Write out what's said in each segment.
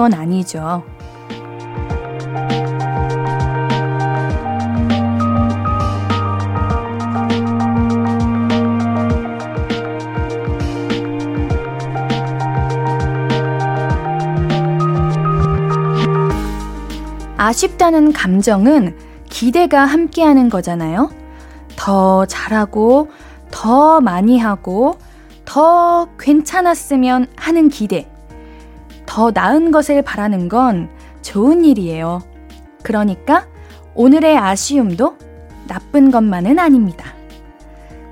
건 아니죠. 아쉽다는 감정은 기대가 함께하는 거잖아요. 더 잘하고, 더 많이 하고, 더 괜찮았으면 하는 기대. 더 나은 것을 바라는 건 좋은 일이에요. 그러니까 오늘의 아쉬움도 나쁜 것만은 아닙니다.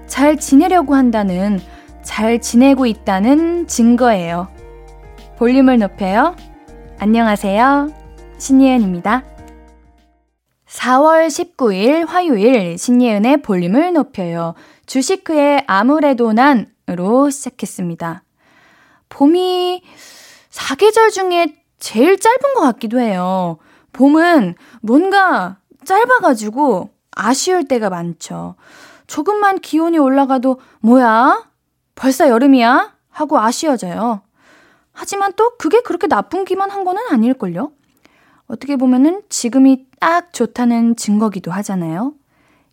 잘 지내려고 한다는 잘 지내고 있다는 증거예요. 볼륨을 높여요. 안녕하세요. 신예은입니다. 4월 19일 화요일 신예은의 볼륨을 높여요. 주식크의 아무래도 난으로 시작했습니다. 봄이 사계절 중에 제일 짧은 것 같기도 해요. 봄은 뭔가 짧아가지고 아쉬울 때가 많죠. 조금만 기온이 올라가도 뭐야? 벌써 여름이야? 하고 아쉬워져요. 하지만 또 그게 그렇게 나쁜 기만 한 거는 아닐걸요? 어떻게 보면은 지금이 딱 좋다는 증거기도 하잖아요.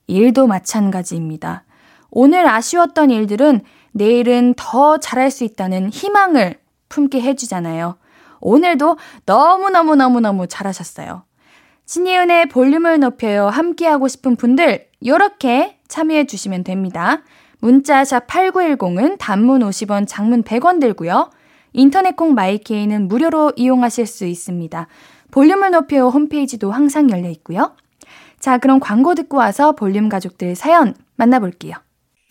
일도 마찬가지입니다. 오늘 아쉬웠던 일들은 내일은 더 잘할 수 있다는 희망을 품게 해주잖아요. 오늘도 너무너무너무너무 잘하셨어요. 신예은의 볼륨을 높여요. 함께하고 싶은 분들, 이렇게 참여해 주시면 됩니다. 문자샵 8910은 단문 50원, 장문 100원 들고요. 인터넷 콩 마이케이는 무료로 이용하실 수 있습니다. 볼륨을 높여요 홈페이지도 항상 열려 있고요. 자, 그럼 광고 듣고 와서 볼륨 가족들 사연 만나볼게요.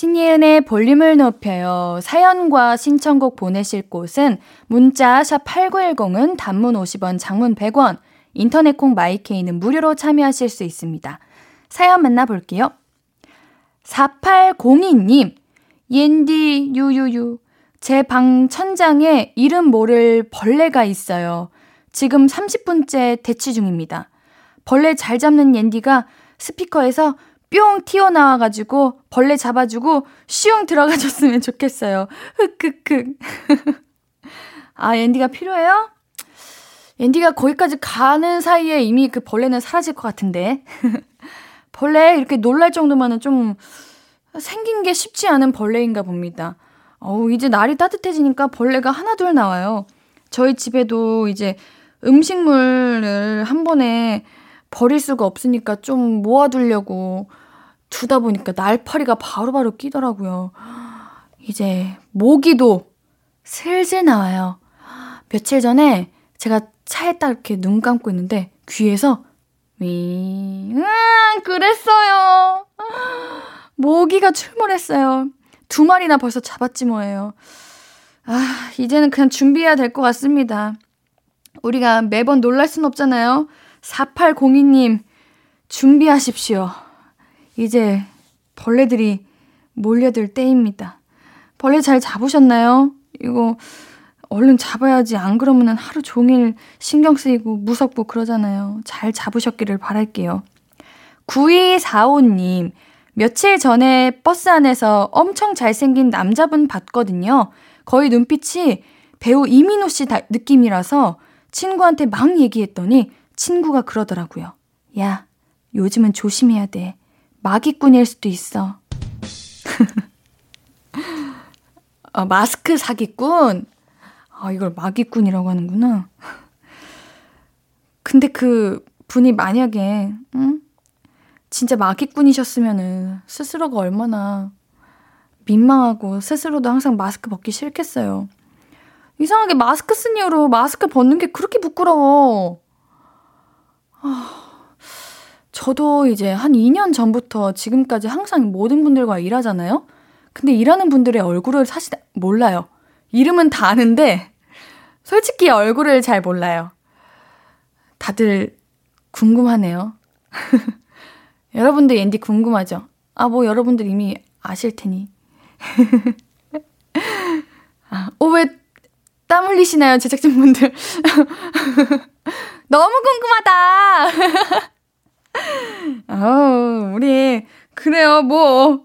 신예은의 볼륨을 높여요. 사연과 신청곡 보내실 곳은 문자 샵 8910은 단문 50원, 장문 100원, 인터넷 콩 마이케이는 무료로 참여하실 수 있습니다. 사연 만나볼게요. 4802님, 옌디, 유유유. 제 방 천장에 이름 모를 벌레가 있어요. 지금 30분째 대치 중입니다. 벌레 잘 잡는 옌디가 스피커에서 뿅 튀어나와가지고 벌레 잡아주고 슝 들어가줬으면 좋겠어요. 흑흑흑. 아, 앤디가 필요해요? 앤디가 거기까지 가는 사이에 이미 그 벌레는 사라질 것 같은데. 벌레 이렇게 놀랄 정도면은 좀 생긴 게 쉽지 않은 벌레인가 봅니다. 어우, 이제 날이 따뜻해지니까 벌레가 하나둘 나와요. 저희 집에도 이제 음식물을 한 번에 버릴 수가 없으니까 좀 모아두려고 두다 보니까 날파리가 바로바로 끼더라고요. 이제 모기도 슬슬 나와요. 며칠 전에 제가 차에 딱 이렇게 눈 감고 있는데 귀에서 윙, 음, 그랬어요. 모기가 출몰했어요. 두 마리나 벌써 잡았지 뭐예요. 아, 이제는 그냥 준비해야 될 것 같습니다. 우리가 매번 놀랄 순 없잖아요. 4802님, 준비하십시오. 이제 벌레들이 몰려들 때입니다. 벌레 잘 잡으셨나요? 이거 얼른 잡아야지. 안 그러면 하루 종일 신경 쓰이고 무섭고 그러잖아요. 잘 잡으셨기를 바랄게요. 9245님, 며칠 전에 버스 안에서 엄청 잘생긴 남자분 봤거든요. 거의 눈빛이 배우 이민호 씨 느낌이라서 친구한테 막 얘기했더니 친구가 그러더라고요. 야, 요즘은 조심해야 돼. 마기꾼일 수도 있어. 아, 마스크 사기꾼? 아, 이걸 마기꾼이라고 하는구나. 근데 그 분이 만약에, 응? 진짜 마기꾼이셨으면은 스스로가 얼마나 민망하고 스스로도 항상 마스크 벗기 싫겠어요. 이상하게 마스크 쓴 이후로 마스크 벗는 게 그렇게 부끄러워. 아, 저도 이제 한 2년 전부터 지금까지 항상 모든 분들과 일하잖아요? 근데 일하는 분들의 얼굴을 사실 몰라요. 이름은 다 아는데, 솔직히 얼굴을 잘 몰라요. 다들 궁금하네요. 여러분들 앤디 궁금하죠? 아, 뭐 여러분들 이미 아실 테니. 아, 어, 왜 땀 흘리시나요, 제작진분들? 너무 궁금하다! 아우, 우리, 그래요, 뭐.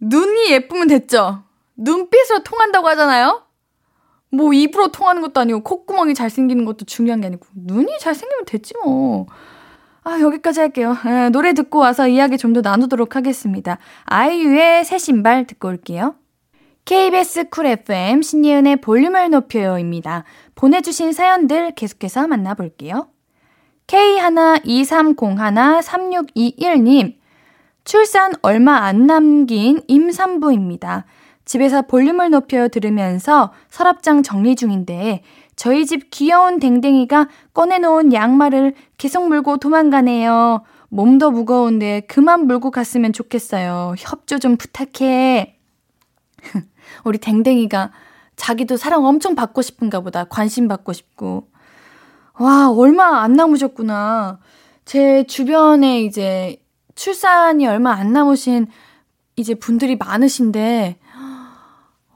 눈이 예쁘면 됐죠? 눈빛으로 통한다고 하잖아요? 뭐 입으로 통하는 것도 아니고 콧구멍이 잘생기는 것도 중요한 게 아니고 눈이 잘생기면 됐지 뭐. 아, 여기까지 할게요. 아, 노래 듣고 와서 이야기 좀 더 나누도록 하겠습니다. 아이유의 새 신발 듣고 올게요. KBS 쿨 FM 신예은의 볼륨을 높여요입니다. 보내주신 사연들 계속해서 만나볼게요. K123013621님, 출산 얼마 안 남긴 임산부입니다. 집에서 볼륨을 높여 들으면서 서랍장 정리 중인데 저희 집 귀여운 댕댕이가 꺼내놓은 양말을 계속 물고 도망가네요. 몸도 무거운데 그만 물고 갔으면 좋겠어요. 협조 좀 부탁해. 우리 댕댕이가 자기도 사랑 엄청 받고 싶은가 보다. 관심 받고 싶고. 와, 얼마 안 남으셨구나. 제 주변에 이제 출산이 얼마 안 남으신 이제 분들이 많으신데,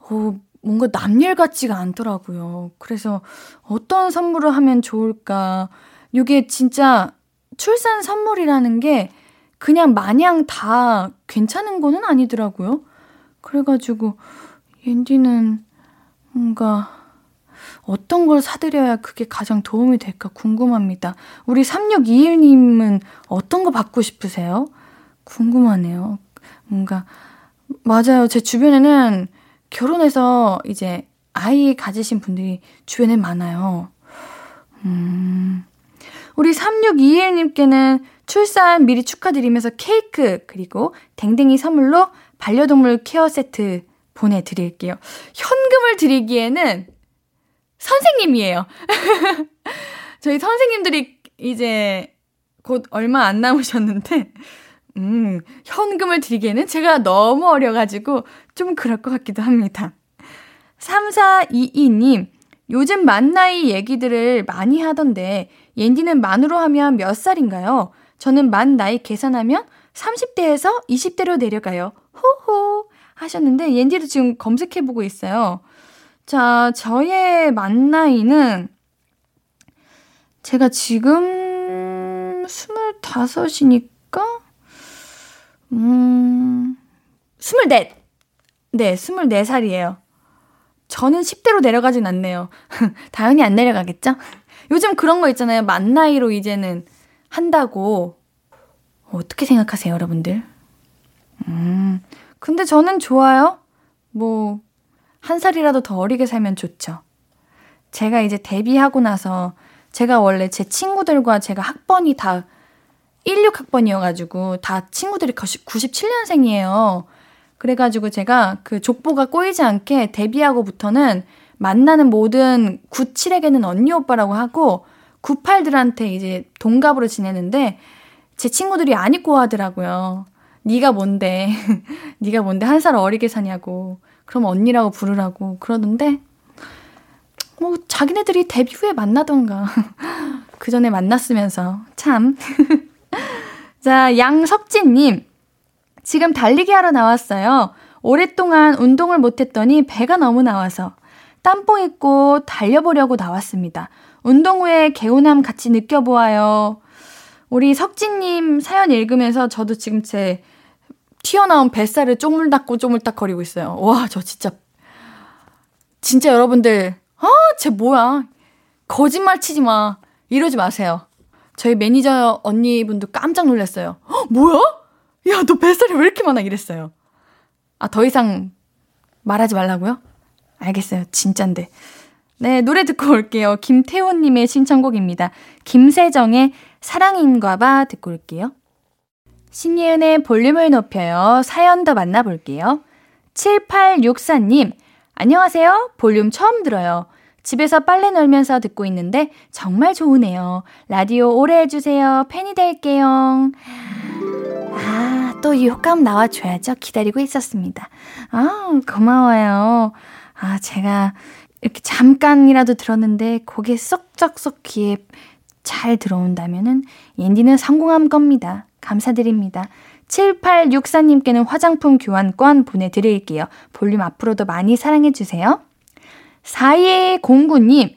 어, 뭔가 남일 같지가 않더라고요. 그래서 어떤 선물을 하면 좋을까. 이게 진짜 출산 선물이라는 게 그냥 마냥 다 괜찮은 거는 아니더라고요. 그래가지고, 옌디는 뭔가 어떤 걸 사드려야 그게 가장 도움이 될까 궁금합니다. 우리 3621님은 어떤 거 받고 싶으세요? 궁금하네요. 뭔가, 맞아요. 제 주변에는 결혼해서 이제 아이 가지신 분들이 주변에 많아요. 음, 우리 3621님께는 출산 미리 축하드리면서 케이크, 그리고 댕댕이 선물로 반려동물 케어 세트 보내드릴게요. 현금을 드리기에는 선생님이에요. 저희 선생님들이 이제 곧 얼마 안 남으셨는데, 음, 현금을 드리기에는 제가 너무 어려가지고 좀 그럴 것 같기도 합니다. 3422님, 요즘 만 나이 얘기들을 많이 하던데, 옌디는 만으로 하면 몇 살인가요? 저는 만 나이 계산하면 30대에서 20대로 내려가요. 호호. 하셨는데, 옌디도 지금 검색해 보고 있어요. 자, 저의 만 나이는, 제가 지금 25이니까, 음, 24. 네, 24살이에요. 저는 10대로 내려가진 않네요. 당연히 안 내려가겠죠? 요즘 그런 거 있잖아요. 만 나이로 이제는 한다고. 어떻게 생각하세요, 여러분들? 음, 근데 저는 좋아요. 뭐, 한 살이라도 더 어리게 살면 좋죠. 제가 이제 데뷔하고 나서 제가 원래 제 친구들과 제가 학번이 다 16학번이어가지고 다 친구들이 97년생이에요. 그래가지고 제가 그 족보가 꼬이지 않게 데뷔하고부터는 만나는 모든 97에게는 언니 오빠라고 하고 98들한테 이제 동갑으로 지내는데 제 친구들이 안 입고 하더라고요. 네가 뭔데? 네가 뭔데 한 살 어리게 사냐고. 그럼 언니라고 부르라고 그러던데 뭐 자기네들이 데뷔 후에 만나던가 그 전에 만났으면서 참 자, 양석진 님. 지금 달리기 하러 나왔어요. 오랫동안 운동을 못 했더니 배가 너무 나와서 땀뽕 입고 달려보려고 나왔습니다. 운동 후에 개운함 같이 느껴보아요. 우리 석진님 사연 읽으면서 저도 지금 제 튀어나온 뱃살을 쪼물닥고 쪼물닥거리고 있어요. 와, 저 진짜, 진짜 여러분들, 아, 쟤 뭐야. 거짓말 치지 마. 이러지 마세요. 저희 매니저 언니분도 깜짝 놀랐어요. 뭐야? 야, 너 뱃살이 왜 이렇게 많아? 이랬어요. 아, 더 이상 말하지 말라고요? 알겠어요. 진짠데. 네, 노래 듣고 올게요. 김태호님의 신청곡입니다. 김세정의 사랑인가 봐 듣고 올게요. 신예은의 볼륨을 높여요. 사연 더 만나볼게요. 7864님, 안녕하세요. 볼륨 처음 들어요. 집에서 빨래 널면서 듣고 있는데 정말 좋으네요. 라디오 오래 해주세요. 팬이 될게요. 아, 또 이 효과음 나와줘야죠. 기다리고 있었습니다. 아, 고마워요. 아, 제가 이렇게 잠깐이라도 들었는데 곡에 쏙쏙쏙 귀에 잘 들어온다면은 옌디는 성공한 겁니다. 감사드립니다. 7864님께는 화장품 교환권 보내드릴게요. 볼륨 앞으로도 많이 사랑해주세요. 4209님,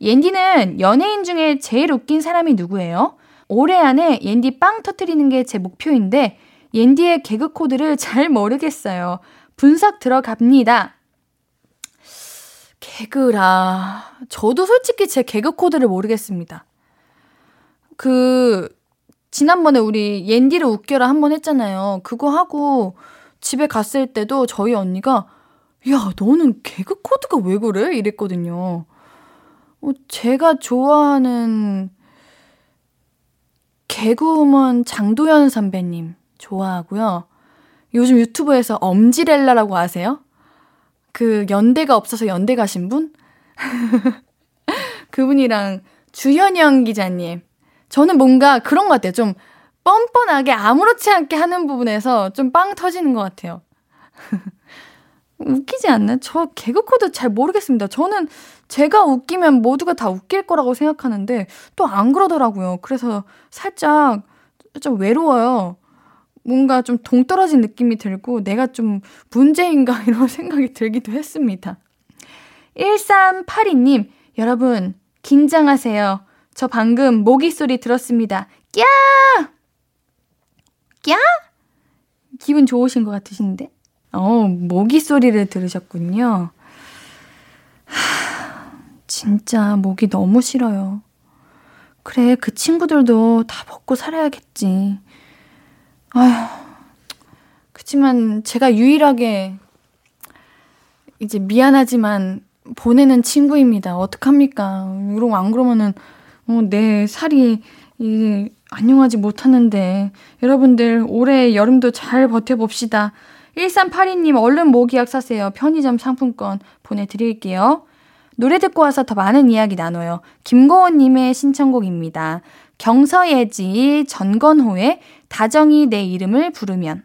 옌디는 연예인 중에 제일 웃긴 사람이 누구예요? 올해 안에 옌디 빵 터트리는 게 제 목표인데, 옌디의 개그 코드를 잘 모르겠어요. 분석 들어갑니다. 개그라. 저도 솔직히 제 개그 코드를 모르겠습니다. 그, 지난번에 우리 옌디를 웃겨라 한 번 했잖아요. 그거 하고 집에 갔을 때도 저희 언니가 야, 너는 개그 코드가 왜 그래? 이랬거든요. 어, 제가 좋아하는 개그우먼 장도연 선배님 좋아하고요. 요즘 유튜브에서 엄지렐라라고 아세요? 그 연대가 없어서 연대 가신 분? 그분이랑 주현영 기자님. 저는 뭔가 그런 것 같아요. 좀 뻔뻔하게 아무렇지 않게 하는 부분에서 좀 빵 터지는 것 같아요. 웃기지 않나? 저 개그 코드 잘 모르겠습니다. 저는 제가 웃기면 모두가 다 웃길 거라고 생각하는데 또 안 그러더라고요. 그래서 살짝, 살짝 외로워요. 뭔가 좀 동떨어진 느낌이 들고 내가 좀 문제인가 이런 생각이 들기도 했습니다. 1382님, 여러분, 긴장하세요. 저 방금 모기 소리 들었습니다. 꺄! 꺄? 기분 좋으신 것 같으신데? 어, 모기 소리를 들으셨군요. 하, 진짜 모기 너무 싫어요. 그래, 그 친구들도 다 먹고 살아야겠지. 아휴, 그치만 제가 유일하게 이제 미안하지만 보내는 친구입니다. 어떡합니까? 이러고 안 그러면은, 어, 내 살이, 이, 안녕하지 못하는데. 여러분들, 올해 여름도 잘 버텨봅시다. 1382님, 얼른 모기약 사세요. 편의점 상품권 보내드릴게요. 노래 듣고 와서 더 많은 이야기 나눠요. 김고원님의 신청곡입니다. 경서예지 전건호의 다정이 내 이름을 부르면.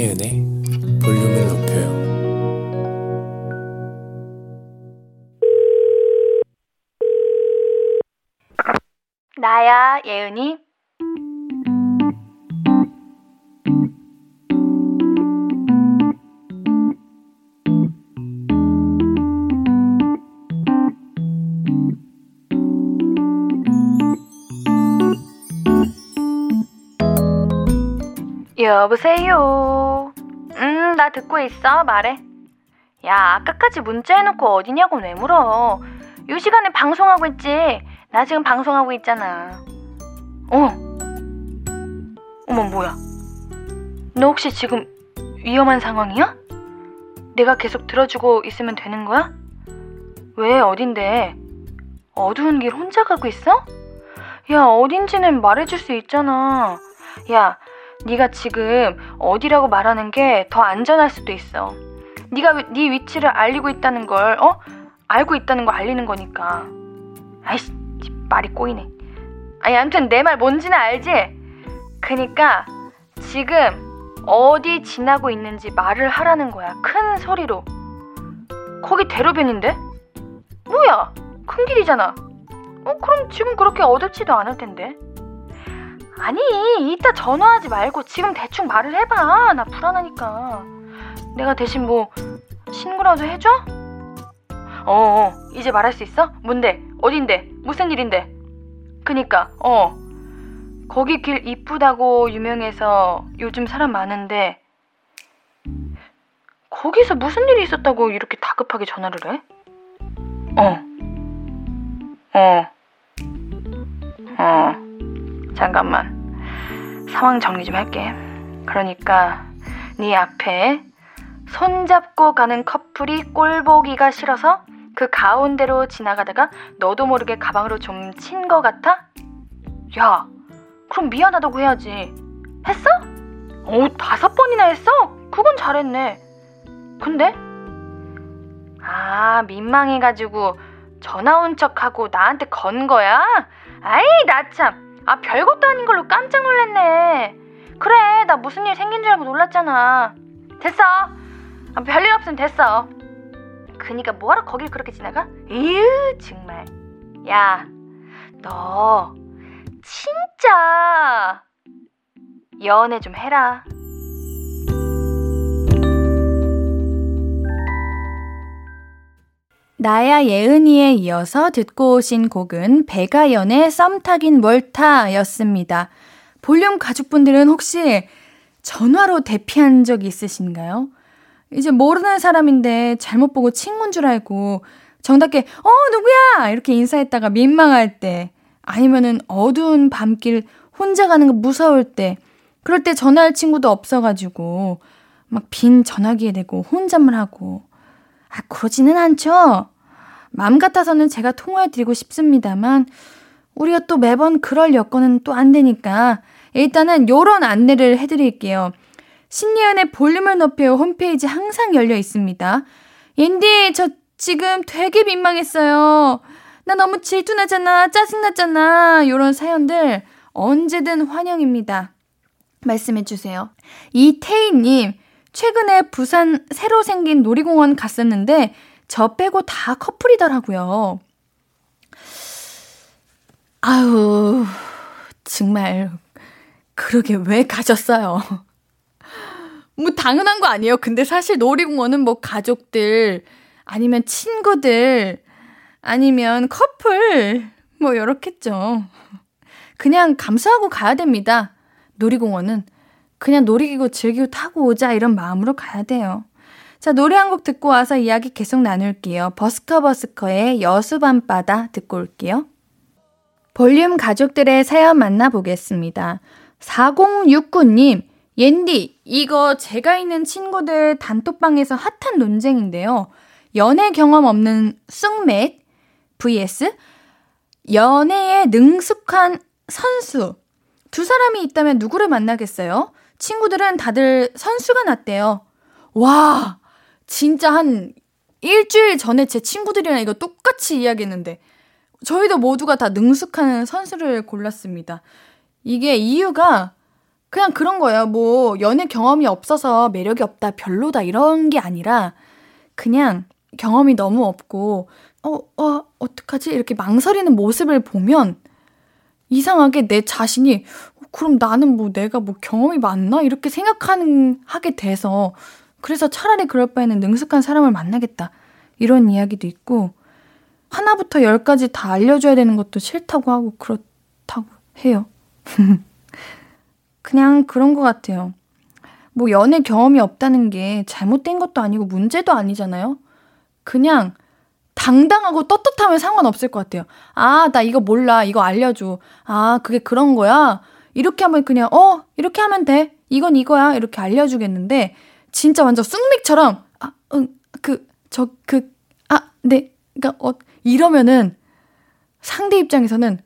신예은의 볼륨을 높여요. 나야, 예은이. 여보세요. 음, 나 듣고 있어. 말해. 야, 아까까지 문자 해놓고 어디냐고 왜 물어. 요 시간에 방송하고 있지. 나 지금 방송하고 있잖아. 어. 어머, 뭐야. 너 혹시 지금 위험한 상황이야? 내가 계속 들어주고 있으면 되는 거야? 왜, 어딘데? 어두운 길 혼자 가고 있어? 야, 어딘지는 말해줄 수 있잖아. 야, 네가 지금 어디라고 말하는 게 더 안전할 수도 있어. 네가 네 위치를 알리고 있다는 걸 어? 알고 있다는 걸 알리는 거니까. 아이씨, 말이 꼬이네. 아니, 아무튼 내 말 뭔지는 알지? 그니까 지금 어디 지나고 있는지 말을 하라는 거야. 큰 소리로. 거기 대로변인데? 뭐야? 큰 길이잖아. 어, 그럼 지금 그렇게 어둡지도 않을 텐데. 아니, 이따 전화하지 말고 지금 대충 말을 해봐. 나 불안하니까. 내가 대신 뭐 신고라도 해줘? 어, 어, 이제 말할 수 있어? 뭔데? 어딘데? 무슨 일인데? 그니까, 어. 거기 길 이쁘다고 유명해서 요즘 사람 많은데 거기서 무슨 일이 있었다고 이렇게 다급하게 전화를 해? 어. 어. 어. 잠깐만. 상황 정리 좀 할게. 그러니까 네 앞에 손잡고 가는 커플이 꼴 보기가 싫어서 그 가운데로 지나가다가 너도 모르게 가방으로 좀 친 거 같아? 야, 그럼 미안하다고 해야지. 했어? 오, 다섯 번이나 했어? 그건 잘했네. 근데? 아, 민망해가지고 전화 온 척하고 나한테 건 거야? 아이, 나 참. 아, 별것도 아닌 걸로 깜짝 놀랐네. 그래, 나 무슨 일 생긴 줄 알고 놀랐잖아. 됐어. 아, 별일 없으면 됐어. 그니까 뭐하러 거길 그렇게 지나가? 이유 정말. 야, 너 진짜 연애 좀 해라. 나야 예은이에 이어서 듣고 오신 곡은 배가연의 썸타긴 뭘타였습니다. 볼륨 가족분들은 혹시 전화로 대피한 적 있으신가요? 이제 모르는 사람인데 잘못 보고 친구인 줄 알고 정답게 어 누구야 이렇게 인사했다가 민망할 때 아니면은 어두운 밤길 혼자 가는 거 무서울 때 그럴 때 전화할 친구도 없어가지고 막 빈 전화기에 대고 혼잣말 하고 아 그러지는 않죠. 마음 같아서는 제가 통화해드리고 싶습니다만 우리가 또 매번 그럴 여건은 또 안 되니까 일단은 요런 안내를 해드릴게요. 신예은의 볼륨을 높여 홈페이지 항상 열려 있습니다. 옌디, 저 지금 되게 민망했어요. 나 너무 질투나잖아. 짜증나잖아. 요런 사연들 언제든 환영입니다. 말씀해주세요. 이태희님, 최근에 부산 새로 생긴 놀이공원 갔었는데, 저 빼고 다 커플이더라고요. 아유, 정말, 그러게 왜 가셨어요? 뭐 당연한 거 아니에요. 근데 사실 놀이공원은 뭐 가족들 아니면 친구들 아니면 커플 뭐 요렇겠죠. 그냥 감수하고 가야 됩니다. 놀이공원은 그냥 놀이기구 즐기고 타고 오자 이런 마음으로 가야 돼요. 자, 노래 한 곡 듣고 와서 이야기 계속 나눌게요. 버스커 버스커의 여수밤바다 듣고 올게요. 볼륨 가족들의 사연 만나보겠습니다. 4069님, 옌디, 이거 제가 있는 친구들 단톡방에서 핫한 논쟁인데요. 연애 경험 없는 쑥맥 vs 연애에 능숙한 선수. 두 사람이 있다면 누구를 만나겠어요? 친구들은 다들 선수가 낫대요. 와, 진짜 한 일주일 전에 제 친구들이랑 이거 똑같이 이야기했는데, 저희도 모두가 다 능숙한 선수를 골랐습니다. 이게 이유가 그냥 그런 거예요. 뭐, 연애 경험이 없어서 매력이 없다, 별로다, 이런 게 아니라, 그냥 경험이 너무 없고, 어, 어, 어떡하지? 이렇게 망설이는 모습을 보면, 이상하게 내 자신이, 어, 그럼 나는 뭐 내가 뭐 경험이 많나? 이렇게 생각하는, 하게 돼서, 그래서 차라리 그럴 바에는 능숙한 사람을 만나겠다. 이런 이야기도 있고, 하나부터 열까지 다 알려줘야 되는 것도 싫다고 하고, 그렇다고 해요. 그냥 그런 것 같아요. 뭐 연애 경험이 없다는 게 잘못된 것도 아니고 문제도 아니잖아요. 그냥 당당하고 떳떳하면 상관없을 것 같아요. 아, 나 이거 몰라. 이거 알려줘. 아, 그게 그런 거야? 이렇게 하면 그냥, 어, 이렇게 하면 돼. 이건 이거야. 이렇게 알려주겠는데, 진짜 완전 쑥믹처럼, 아, 응, 그, 저, 그, 아, 네. 그니까, 어, 이러면은 상대 입장에서는,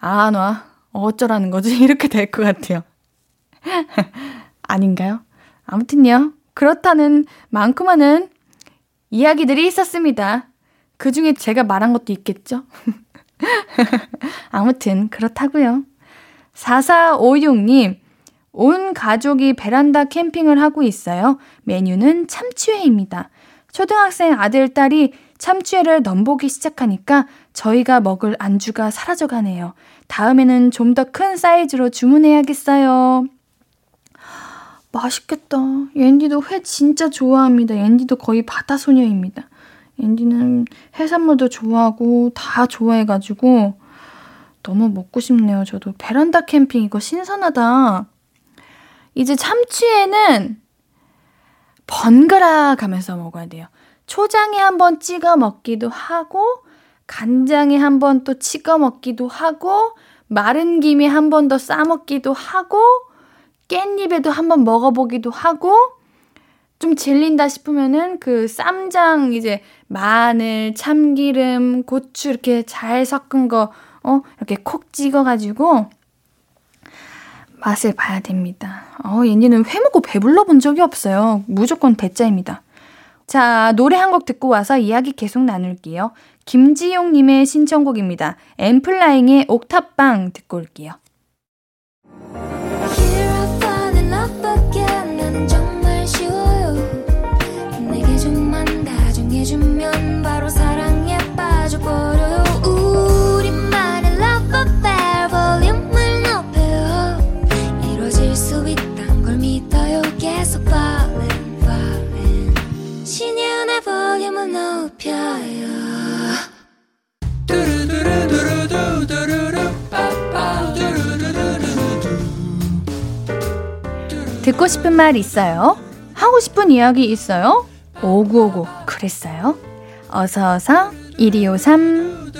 아, 놔. 어쩌라는 거지? 이렇게 될 것 같아요. 아닌가요? 아무튼요. 그렇다는 많은 이야기들이 있었습니다. 그 중에 제가 말한 것도 있겠죠? 아무튼 그렇다고요. 4456님, 온 가족이 베란다 캠핑을 하고 있어요. 메뉴는 참치회입니다. 초등학생 아들, 딸이 참치회를 넘보기 시작하니까 저희가 먹을 안주가 사라져가네요. 다음에는 좀 더 큰 사이즈로 주문해야겠어요. 맛있겠다. 옌디도 회 진짜 좋아합니다. 옌디도 거의 바다 소녀입니다. 옌디는 해산물도 좋아하고 다 좋아해가지고 너무 먹고 싶네요. 저도 베란다 캠핑 이거 신선하다. 이제 참치에는 번갈아 가면서 먹어야 돼요. 초장에 한번 찍어 먹기도 하고 간장에 한번 또 찍어 먹기도 하고 마른 김에 한 번 더 싸 먹기도 하고, 깻잎에도 한번 먹어보기도 하고, 좀 질린다 싶으면은 그 쌈장 이제 마늘, 참기름, 고추 이렇게 잘 섞은 거, 어, 이렇게 콕 찍어가지고 맛을 봐야 됩니다. 어, 얘니는 회 먹고 배불러 본 적이 없어요. 무조건 대짜입니다. 자, 노래 한 곡 듣고 와서 이야기 계속 나눌게요. 김지용님의 신청곡입니다. 엠플라잉의 옥탑방 듣고 올게요. 높여요 듣고 싶은 말 있어요? 하고 싶은 이야기 있어요? 오구오구 그랬어요? 어서어서 1253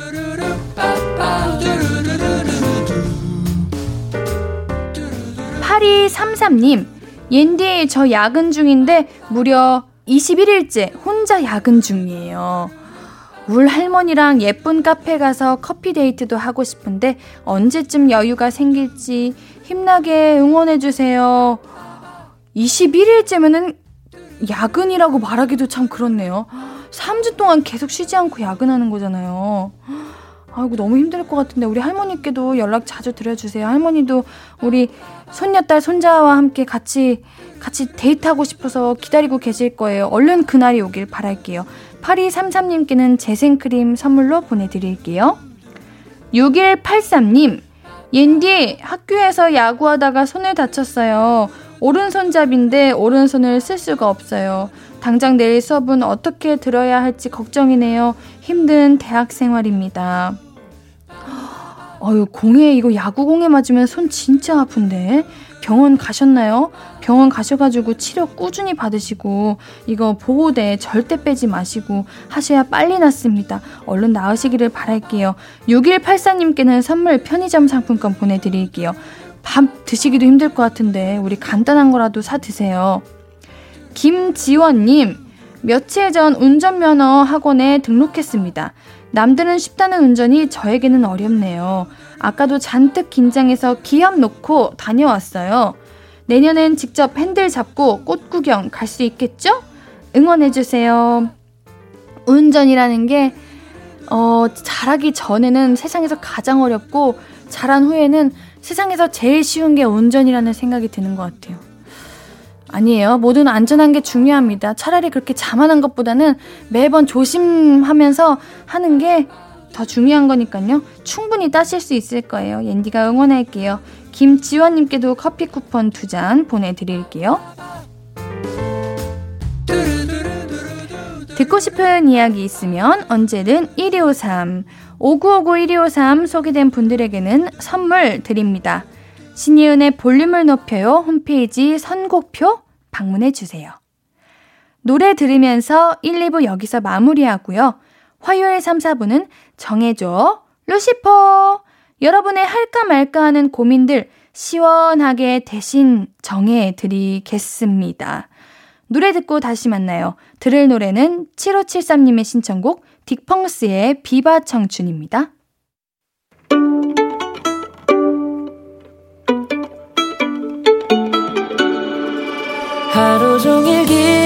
8233님 옌디 저 야근 중인데 무려 21일째 혼자 야근 중이에요. 울 할머니랑 예쁜 카페 가서 커피 데이트도 하고 싶은데 언제쯤 여유가 생길지 힘나게 응원해주세요. 21일째면은 야근이라고 말하기도 참 그렇네요. 3주 동안 계속 쉬지 않고 야근하는 거잖아요. 아이고 너무 힘들 것 같은데 우리 할머니께도 연락 자주 드려주세요. 할머니도 우리 손녀딸 손자와 함께 같이 같이 데이트하고 싶어서 기다리고 계실 거예요. 얼른 그날이 오길 바랄게요. 8233님께는 재생크림 선물로 보내드릴게요. 6183님 옌디 학교에서 야구하다가 손을 다쳤어요. 오른손잡인데 오른손을 쓸 수가 없어요. 당장 내일 수업은 어떻게 들어야 할지 걱정이네요. 힘든 대학 생활입니다. 어유 공에 이거 야구공에 맞으면 손 진짜 아픈데 병원 가셨나요? 병원 가셔가지고 치료 꾸준히 받으시고 이거 보호대 절대 빼지 마시고 하셔야 빨리 낫습니다. 얼른 나으시기를 바랄게요. 6184님께는 선물 편의점 상품권 보내드릴게요. 밥 드시기도 힘들 것 같은데 우리 간단한 거라도 사 드세요. 김지원님, 며칠 전 운전면허 학원에 등록했습니다. 남들은 쉽다는 운전이 저에게는 어렵네요. 아까도 잔뜩 긴장해서 기합 놓고 다녀왔어요. 내년엔 직접 핸들 잡고 꽃 구경 갈 수 있겠죠? 응원해주세요. 운전이라는 게, 어, 잘하기 전에는 세상에서 가장 어렵고, 잘한 후에는 세상에서 제일 쉬운 게 운전이라는 생각이 드는 것 같아요. 아니에요. 모든 안전한 게 중요합니다. 차라리 그렇게 자만한 것보다는 매번 조심하면서 하는 게 더 중요한 거니까요. 충분히 따실 수 있을 거예요. 옌디가 응원할게요. 김지원님께도 커피 쿠폰 두 잔 보내드릴게요. 듣고 싶은 이야기 있으면 언제든 1253 5959-1253 소개된 분들에게는 선물 드립니다. 신이은의 볼륨을 높여요 홈페이지 선곡표 방문해 주세요. 노래 들으면서 1, 2부 여기서 마무리하고요. 화요일 3, 4부는 정해줘 루시퍼 여러분의 할까 말까 하는 고민들 시원하게 대신 정해 드리겠습니다. 노래 듣고 다시 만나요. 들을 노래는 7573님의 신청곡 딕펑스의 비바 청춘입니다. 하루 종일 기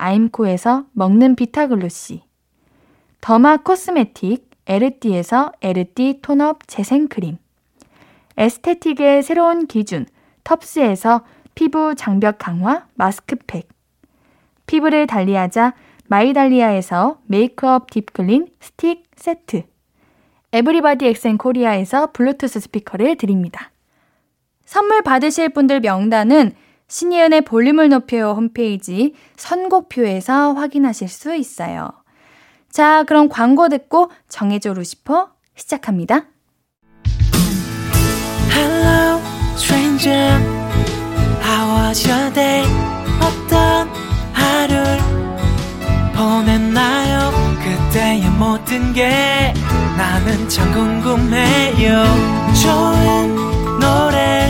아임코에서 먹는 비타글루시 derma cosmetic 에르띠에서 에르띠 tone-up 재생크림. aesthetic의 새로운 기준 텁스에서 피부 장벽 강화 마스크팩. 피부를 달리하자 마이달리아에서 메이크업 deep clean 스틱 세트. 에브리바디 엑센 코리아에서 블루투스 스피커를 드립니다. 선물 받으실 분들 명단은 신예은의 볼륨을 높여요 홈페이지 선곡표에서 확인하실 수 있어요. 자, 그럼 광고 듣고 정해줘 루시퍼 시작합니다. Hello, stranger. How was your day? 어떤 하루를 보냈나요? 그때의 모든 게 나는 참 궁금해요. 좋은 노래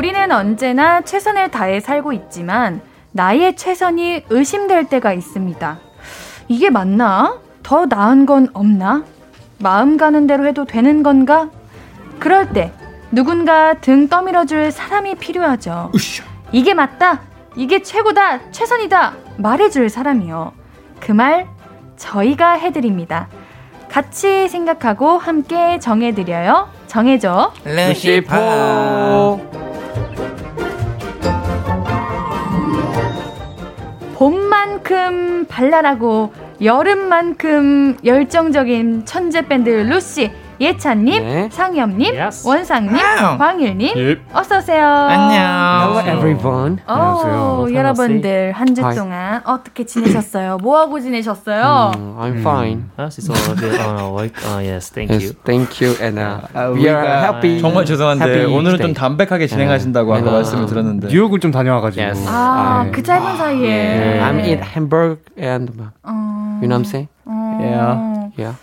우리는 언제나 최선을 다해 살고 있지만 나의 최선이 의심될 때가 있습니다. 이게 맞나? 더 나은 건 없나? 마음 가는 대로 해도 되는 건가? 그럴 때 누군가 등 떠밀어줄 사람이 필요하죠. 으쌰. 이게 맞다! 이게 최고다! 최선이다! 말해줄 사람이요. 그 말 저희가 해드립니다. 같이 생각하고 함께 정해드려요. 정해줘. 루시포. 봄만큼 발랄하고 여름만큼 열정적인 천재 밴드 루시 예찬님, 네. 상엽님, yes. 원상님, 광일님, yep. 어서 오세요. 안녕. Hello everyone. 오, 안녕하세요. 여러분들 한 주 동안 어떻게 지내셨어요? 뭐 하고 지내셨어요? Mm, I'm fine. Yes, it's all good. Uh, like, uh, yes, thank yes, you. Thank you, and uh, uh, we are happy. 정말 죄송한데 오늘은 좀 담백하게 진행하신다고 아까 말씀을 들었는데 뉴욕을 좀 다녀와가지고. Yes. 아, 그 짧은 사이에. Yeah. I'm in Hamburg and you know what I'm saying? Yeah. Yeah.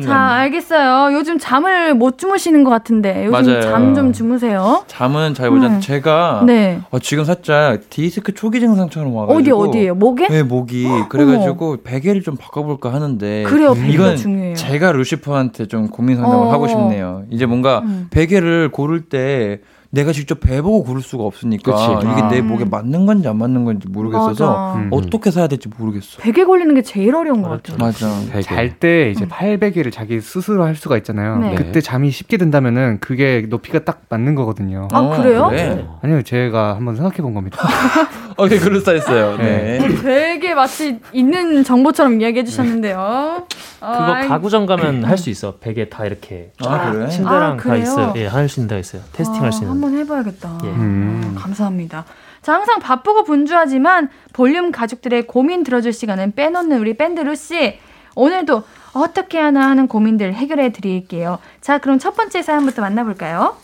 자, 알겠어요. 요즘 잠을 못 주무시는 것 같은데 요즘 잠 좀 주무세요. 잠은 잘 보자. 음. 제가 네. 어, 지금 살짝 디스크 초기 증상처럼 와가지고 어디 어디에요? 목에? 네, 목이 그래가지고 베개를 좀 바꿔볼까 하는데 그래요, 이건 중요해요. 제가 루시퍼한테 좀 고민 상담을 어. 하고 싶네요. 이제 뭔가 음. 베개를 고를 때 내가 직접 배보고 고를 수가 없으니까 그치. 이게 아. 내 목에 맞는 건지 안 맞는 건지 모르겠어서 음. 어떻게 사야 될지 모르겠어. 베개 걸리는 게 제일 어려운 것 같아요. 맞아. 잘 때 이제 음. 팔베개를 자기 스스로 할 수가 있잖아요. 네. 그때 잠이 쉽게 든다면은 그게 높이가 딱 맞는 거거든요. 아 그래요? 그래? 아니요, 제가 한번 생각해 본 겁니다. 어, 네, 그럴싸했어요. 네. 네. 되게 마치 있는 정보처럼 이야기해 주셨는데요. 어, 그거 아이... 가구점 가면 할 수 있어. 베개 다 이렇게 아, 그래? 침대랑 아, 다 있어요. 예, 할 수 있는 데 있어요. 테스팅 아, 할수 있는. 한번 해봐야겠다. 예. 음. 감사합니다. 자, 항상 바쁘고 분주하지만 볼륨 가족들의 고민 들어줄 시간은 빼놓는 우리 밴드 루씨. 오늘도 어떻게 하나 하는 고민들 해결해 드릴게요. 자, 그럼 첫 번째 사연부터 만나볼까요?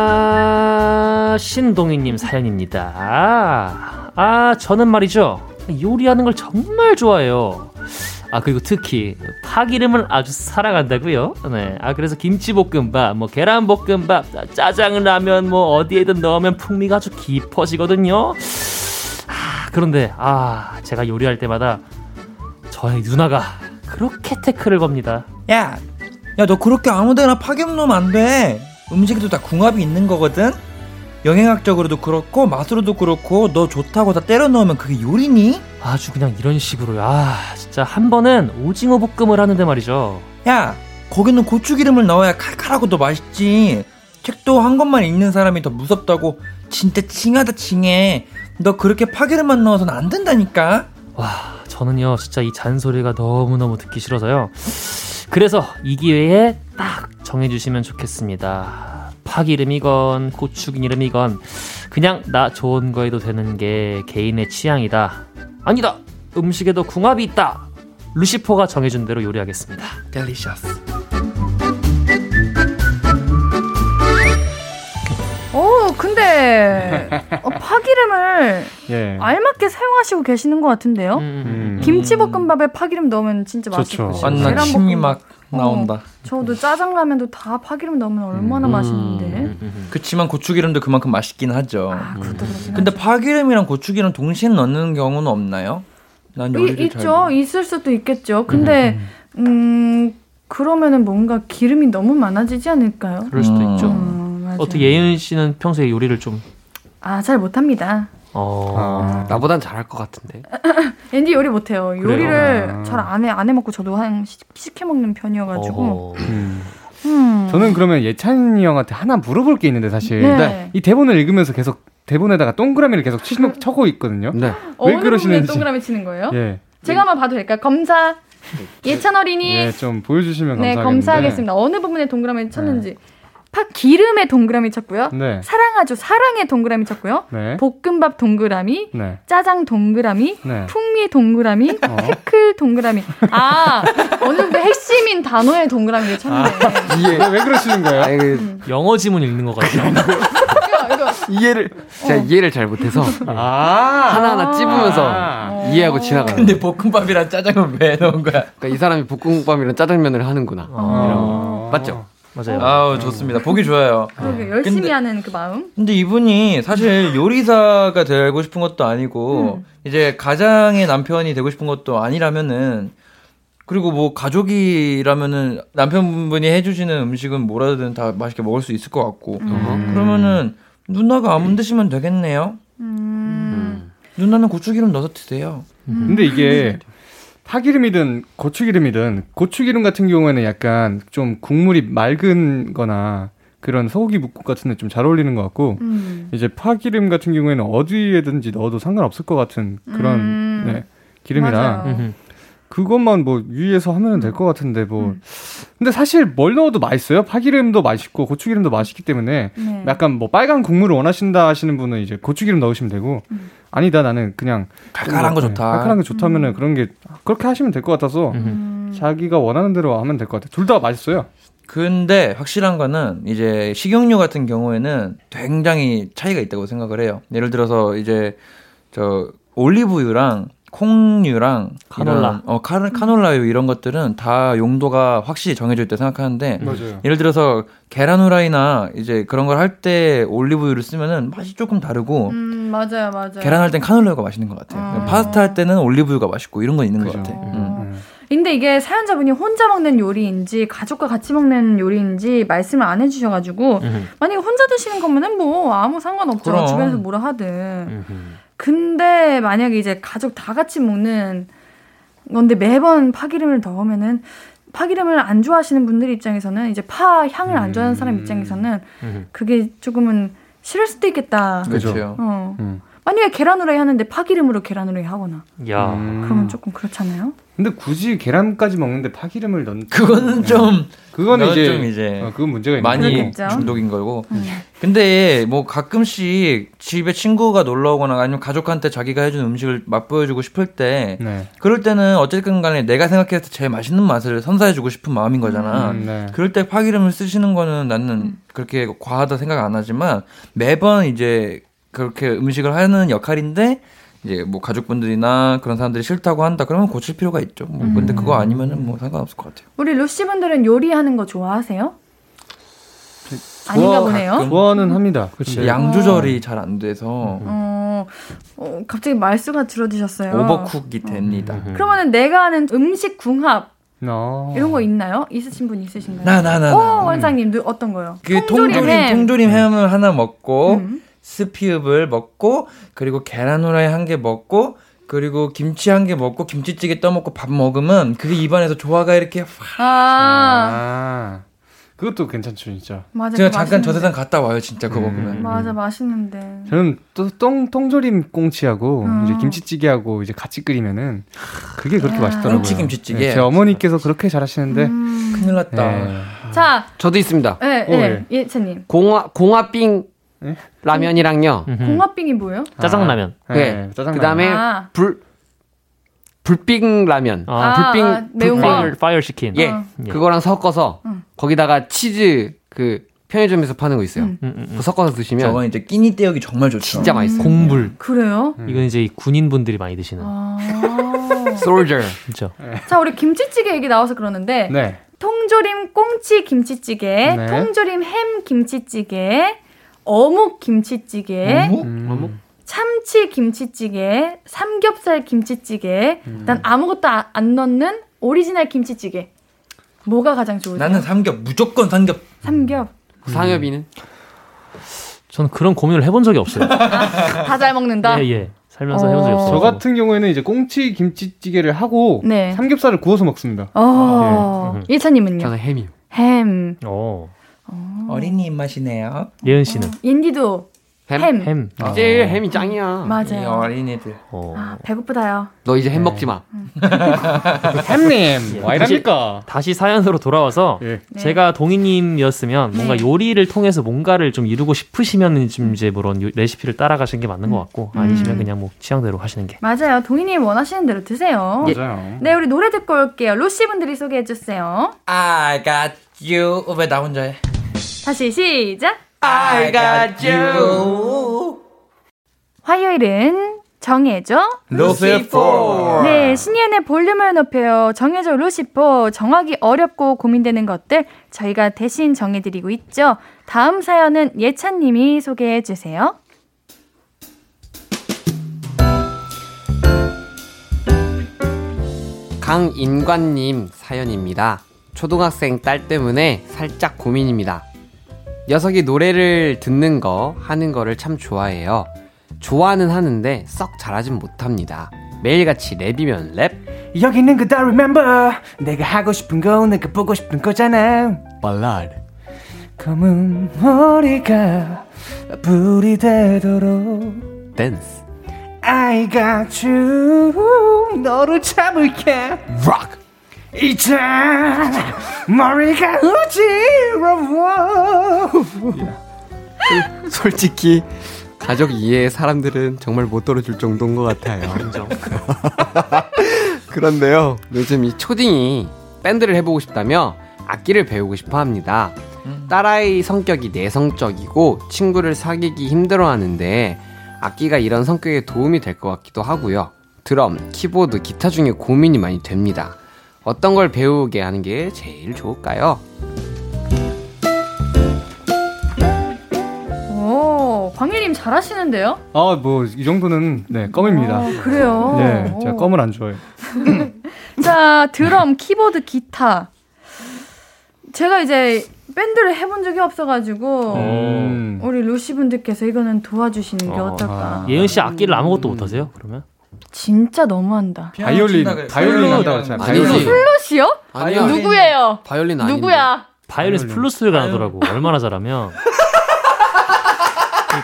아, 신동희님 사연입니다. 아, 저는 말이죠. 요리하는 걸 정말 좋아해요. 아 그리고 특히 파기름을 아주 사랑한다고요. 네. 아 그래서 김치볶음밥, 뭐 계란볶음밥, 짜장라면 뭐 어디에든 넣으면 풍미가 아주 깊어지거든요. 아 그런데 아 제가 요리할 때마다 저의 누나가 그렇게 태클을 겁니다. 야, 야 너 그렇게 아무데나 파기름 넣으면 안 돼. 음식에도 다 궁합이 있는 거거든. 영양학적으로도 그렇고 맛으로도 그렇고 너 좋다고 다 때려 넣으면 그게 요리니? 아주 그냥 이런 식으로 아 진짜 한 번은 오징어 볶음을 하는데 말이죠. 야 거기는 고추기름을 넣어야 칼칼하고 더 맛있지. 책도 한 것만 읽는 사람이 더 무섭다고 진짜 칭하다 칭해. 너 그렇게 파기름만 넣어서는 안 된다니까. 와 저는요 진짜 이 잔소리가 너무 너무 듣기 싫어서요. 그래서 이 기회에 딱 정해주시면 좋겠습니다 파기름이건 고추기름이건 그냥 나 좋은 거 해도 되는 게 개인의 취향이다. 아니다. 음식에도 궁합이 있다. 루시퍼가 정해준 대로 요리하겠습니다. 델리셔스. 오, 근데 어, 파기름을 예. 알맞게 사용하시고 계시는 것 같은데요. 음. 음. 김치볶음밥에 파기름 넣으면 진짜 완나 침이 막 나온다. 어, 저도 짜장라면도 다 파기름 넣으면 얼마나 음. 맛있는데. 음, 음, 그치만 고추기름도 그만큼 맛있긴 하죠. 아, 그것도 근데 파기름이랑 고추기름 동시에 넣는 경우는 없나요? 난 요리를 이, 있죠. 잘... 있을 수도 있겠죠. 근데 음 그러면은 뭔가 기름이 너무 많아지지 않을까요? 그럴 수도 있죠. 어떻게 예은 씨는 평소에 요리를 좀 아, 잘 못합니다. 어. 아, 나보단 잘할 것 같은데. 앤디 요리 못해요. 요리를 아. 잘안 해, 안 해먹고 저도 한 시켜 먹는 편이어가지고. 음. 음. 저는 그러면 예찬이 형한테 하나 물어볼 게 있는데 사실 네. 네. 이 대본을 읽으면서 계속 대본에다가 동그라미를 계속 치는 그 쳐고 있거든요. 네. 왜 그러시는지. 동그라미 치는 거예요? 예. 제가 한번 봐도 될까요? 검사 예찬 어린이. 네, 좀 보여주시면 감사하겠는데. 네, 검사하겠습니다. 어느 부분에 동그라미 쳤는지. 네. 파 기름에 동그라미 쳤고요. 네. 사랑하죠. 사랑에 동그라미 쳤고요. 네. 볶음밥 동그라미, 네. 짜장 동그라미, 네. 풍미 동그라미, 어. 태클 동그라미. 아 어느 정도 핵심인 단어의 동그라미를 쳤네. 아, 이해. 왜 그러시는 거예요? 아, 음. 영어 지문 읽는 것 같아요. 이해를 제가 어. 이해를 잘 못해서 아~ 하나하나 찝으면서 아~ 이해하고 지나가요. 근데 볶음밥이랑 짜장면 왜 넣은 거야? 그러니까 이 사람이 볶음밥이랑 짜장면을 하는구나. 아~ 맞죠? 맞아요. 아우 좋습니다. 보기 좋아요. 그러게 열심히 근데, 하는 그 마음. 근데 이분이 사실 요리사가 되고 싶은 것도 아니고 음. 이제 가장의 남편이 되고 싶은 것도 아니라면은 그리고 뭐 가족이라면은 남편분이 해주시는 음식은 뭐라든 다 맛있게 먹을 수 있을 것 같고 음. 그러면은 누나가 안 드시면 되겠네요. 음. 누나는 고추기름 넣어서 드세요. 근데 이게 파기름이든 고추기름이든 고추기름 같은 경우에는 약간 좀 국물이 맑은 거나 그런 소고기 묵국 같은 데 좀 잘 어울리는 것 같고 음. 이제 파기름 같은 경우에는 어디에든지 넣어도 상관없을 것 같은 그런 음. 네, 기름이라 그것만 뭐 유의해서 하면 될 것 같은데 뭐 음. 근데 사실 뭘 넣어도 맛있어요 파기름도 맛있고 고추기름도 맛있기 때문에 네. 약간 뭐 빨간 국물을 원하신다 하시는 분은 이제 고추기름 넣으시면 되고 음. 아니다 나는 그냥 칼칼한 거 좋다 칼칼한 거 좋다면은 음. 그런 게 그렇게 하시면 될 것 같아서 음. 자기가 원하는 대로 하면 될 것 같아요 둘 다 맛있어요 근데 확실한 거는 이제 식용유 같은 경우에는 굉장히 차이가 있다고 생각을 해요 예를 들어서 이제 저 올리브유랑 콩류랑 카놀라. 이런 어 카, 카놀라유 이런 것들은 다 용도가 확실히 정해져 있다 생각하는데 맞아요. 예를 들어서 계란 후라이나 이제 그런 걸 할 때 올리브유를 쓰면은 맛이 조금 다르고 음 맞아요 맞아요 계란 할 땐 카놀라유가 맛있는 것 같아요 아. 파스타 할 때는 올리브유가 맛있고 이런 건 있는 그죠. 것 같아요 음. 음. 근데 이게 사연자분이 혼자 먹는 요리인지 가족과 같이 먹는 요리인지 말씀을 안 해주셔가지고 음. 만약에 혼자 드시는 거면은 뭐 아무 상관없죠 그럼. 주변에서 뭐라 하든 음. 근데 만약에 이제 가족 다 같이 먹는 건데 매번 파기름을 넣으면은 파기름을 안 좋아하시는 분들 입장에서는 이제 파 향을 안 좋아하는 사람 음. 입장에서는 음. 그게 조금은 싫을 수도 있겠다. 그렇죠. 어. 음. 만약에 계란 후라이 하는데 파기 름으로 계란 후라이 하거나. 야. 그러면 조금 그렇잖아요. 근데 굳이 계란까지 먹는데 파기름을 넣는 그거는 좀 그거는 이제 좀 이제 어, 그건 문제가 많이 그렇겠죠? 중독인 거고. 음. 근데 뭐 가끔씩 집에 친구가 놀러 오거나 아니면 가족한테 자기가 해준 음식을 맛보여 주고 싶을 때 네. 그럴 때는 어쨌든 간에 내가 생각했을 때 제일 맛있는 맛을 선사해 주고 싶은 마음인 거잖아. 음, 네. 그럴 때 파기름을 쓰시는 거는 나는 음. 그렇게 과하다 생각 안 하지만 매번 이제 그렇게 음식을 하는 역할인데 이제 뭐 가족분들이나 그런 사람들이 싫다고 한다 그러면 고칠 필요가 있죠. 뭐 음. 근데 그거 아니면은 뭐 상관없을 것 같아요. 우리 루시 분들은 요리하는 거 좋아하세요? 아닌가 보네요. 좋아는 합니다. 그렇죠. 양 조절이 잘 안 돼서 어, 어, 갑자기 말수가 줄어드셨어요. 오버쿡이 됩니다. 어. 그러면은 내가 하는 음식 궁합 No. 이런 거 있나요? 있으신 분 있으신가요? 나 나 나. 오 원장님 어떤 거요? 그 통조림 햄. 통조림 햄을 하나 먹고 음. 스피읍을 먹고 그리고 계란 후라이 한 개 먹고 그리고 김치 한 개 먹고 김치찌개 떠먹고 밥 먹으면 그게 입안에서 조화가 이렇게 아. 아. 그것도 괜찮죠, 진짜. 맞아. 제가 잠깐 저 세상 갔다 와요, 진짜 그거 음. 먹으면. 맞아, 맛있는데. 저는 또 똥, 똥조림 꽁치하고 음. 이제 김치찌개하고 이제 같이 끓이면은 그게 그렇게 아. 맛있더라고요. 꽁치 김치찌개. 네, 제 어머니께서 그렇게 잘하시는데 음. 큰일 났다. 네. 자, 저도 있습니다. 네, 네, 예, 예찬님. 공화 공화빙 네? 라면이랑요. 공화빙이 뭐예요? 짜장라면. 아, 네. 네. 짜장라면. 그다음에 아. 불 불빙 라면. 아, 불빙 아, 매운 거. fire chicken. 예. 어. 그거랑 섞어서 응. 거기다가 치즈 그 편의점에서 파는 거 있어요. 음. 음, 음. 섞어서 드시면 저건 이제 끼니 떼우기 정말 좋죠. 진짜 맛있어. 공불. 그래요? 음. 이건 이제 군인분들이 많이 드시는. 아~ Soldier. 그렇죠. 자, 우리 김치찌개 얘기 나와서 그러는데 네. 통조림 꽁치 김치찌개, 네. 통조림 햄 김치찌개, 어묵 김치찌개, 어묵? 음. 참치 김치찌개, 삼겹살 김치찌개, 음. 난 아무것도 아, 안 넣는 오리지널 김치찌개. 뭐가 가장 좋으세요? 나는 삼겹, 무조건 삼겹. 삼겹. 상엽이는? 저는 그런 고민을 해본 적이 없어요. 다잘 먹는다? 예, 예. 살면서 어... 해본 적이 없어요. 저 같은 경우에는 이제 꽁치 김치찌개를 하고 네. 삼겹살을 구워서 먹습니다. 어... 예. 일차님은요? 저는 햄이요. 햄. 어. 어... 어린이 입맛이네요. 예은 씨는? 어... 인디도 햄. 햄. 햄. 이제 아. 햄이 짱이야. 맞아요. 어린이들. 어. 아, 배고프다요. 너 이제 햄 네. 먹지 마. 햄님, 와 이랍니까? 다시 사연으로 돌아와서 예. 네. 제가 동희님이었으면 뭔가 네. 요리를 통해서 뭔가를 좀 이루고 싶으시면 좀 이제 그런 레시피를 따라가시는 게 맞는 것 음. 같고 음. 아니시면 그냥 뭐 취향대로 하시는 게. 맞아요. 동희님 원하시는 대로 드세요. 맞아요. 네, 우리 노래 듣고 올게요. 로시 분들이 소개해 주세요. I got you. 왜 나 혼자 해? 다시 시작. I got you. 화요일은 정해줘 루시포. 네, 신예은의 볼륨을 높여요. 정해줘 루시포. 정하기 어렵고 고민되는 것들 저희가 대신 정해드리고 있죠. 다음 사연은 예찬님이 소개해 주세요. 강인관님 사연입니다. 초등학생 딸 때문에 살짝 고민입니다. 녀석이 노래를 듣는 거, 하는 거를 참 좋아해요. 좋아는 하는데 썩 잘하진 못합니다. 매일같이 랩이면 랩? 여기 있는 거다 remember. 내가 하고 싶은 거 내가 보고 싶은 거잖아. 발라드. 검은 머리가 파뿌리 되도록 댄스 I got you. 너를 참을게. 록 이제 머리가 어지러워. 솔직히 가족 이해의 사람들은 정말 못 들어줄 정도인 것 같아요. 그런데요, 요즘 이 초딩이 밴드를 해보고 싶다며 악기를 배우고 싶어 합니다. 음. 딸아이 성격이 내성적이고 친구를 사귀기 힘들어 하는데 악기가 이런 성격에 도움이 될 것 같기도 하고요. 드럼, 키보드, 기타 중에 고민이 많이 됩니다. 어떤 걸 배우게 하는 게 제일 좋을까요? 오, 광일님 잘하시는데요? 아, 뭐, 이 정도는, 네, 껌입니다. 아, 그래요? 네, 제가 껌을 안 좋아해요. 자, 드럼, 키보드, 기타. 제가 이제 밴드를 해본 적이 없어가지고, 음. 우리 루시 분들께서 이거는 도와주시는 게 어. 어떨까. 예은 씨 악기를 아무것도 못하세요? 그러면? 진짜 너무한다. 바이올린, 바이올린 한다고 했잖아요. 바이올린. 플루스요? 아니요. 누구예요? 바이올린 아닌데. 누구야? 바이올린 플루스가 나더라고. 얼마나 잘하면.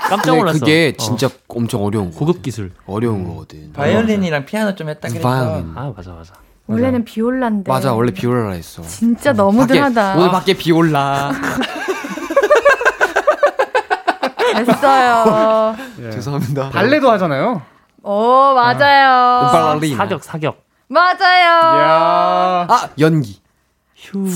깜짝 놀랐어. 그게 진짜 어. 엄청 어려운 고급 기술. 어려운 거거든. 바이올린이랑 피아노 좀 했다 그랬어. 아 맞아 맞아. 원래는 비올라인데. 맞아 원래 비올라 했어. 진짜 너무들하다. 오늘 밖에 비올라. 됐어요. 예. 죄송합니다. 발레도 하잖아요. 오, 맞아요. 아, 사격, 사격. 맞아요. 야. 아, 연기. 휴.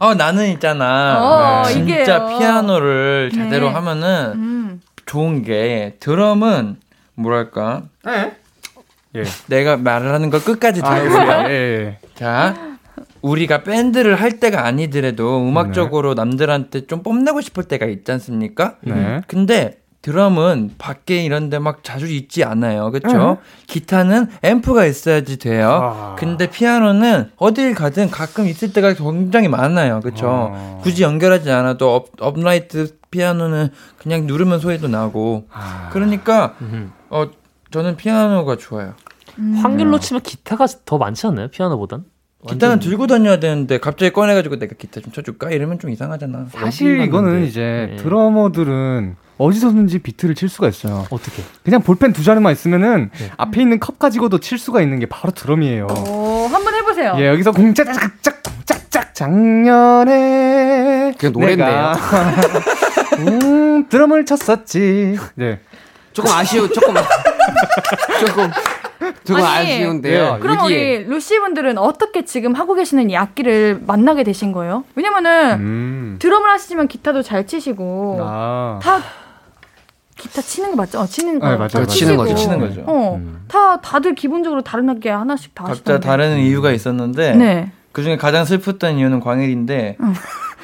어, 나는 있잖아. 어, 네. 진짜 이게요. 피아노를 제대로 네. 하면은 음. 좋은 게 드럼은 뭐랄까? 네. 예. 내가 말을 하는 걸 끝까지 들어보세요. 아, 예, 예. 자, 우리가 밴드를 할 때가 아니더라도 음악적으로 네. 남들한테 좀 뽐내고 싶을 때가 있지 않습니까? 네. 근데 드럼은 밖에 이런데 막 자주 있지 않아요. 그렇죠? 기타는 앰프가 있어야지 돼요. 아. 근데 피아노는 어딜 가든 가끔 있을 때가 굉장히 많아요. 그렇죠? 아. 굳이 연결하지 않아도 업, 업라이트 피아노는 그냥 누르면 소리도 나고. 아. 그러니까 어 저는 피아노가 좋아요. 음. 확률로 치면 기타가 더 많지 않나요? 피아노보단? 기타는 들고 다녀야 되는데 갑자기 꺼내가지고 내가 기타 좀 쳐줄까 이러면 좀 이상하잖아. 사실 이거는 이제 네. 드러머들은 어디서든지 비트를 칠 수가 있어요. 어떻게? 그냥 볼펜 두 자루만 있으면은 네. 앞에 있는 컵 가지고도 칠 수가 있는 게 바로 드럼이에요. 오, 한번 해보세요. 예, 여기서 공짜짝짝 짝짝 작년에 그 노래인데요. 음, 드럼을 쳤었지. 네. 조금 아쉬워, 조금. 조금. 조금 아니, 아쉬운데요. 네. 그럼 우리 루시 분들은 어떻게 지금 하고 계시는 이 악기를 만나게 되신 거예요? 왜냐면은 음. 드럼을 하시지만 기타도 잘 치시고 아. 다 기타 치는 거 맞죠? 어, 치는 거. 네, 맞아요. 치는 거죠. 치는 거죠. 어, 음. 다 다들 기본적으로 다른 악기 하나씩 다 각자 하시던데. 다른 이유가 있었는데 네. 그 중에 가장 슬펐던 이유는 광일인데. 어.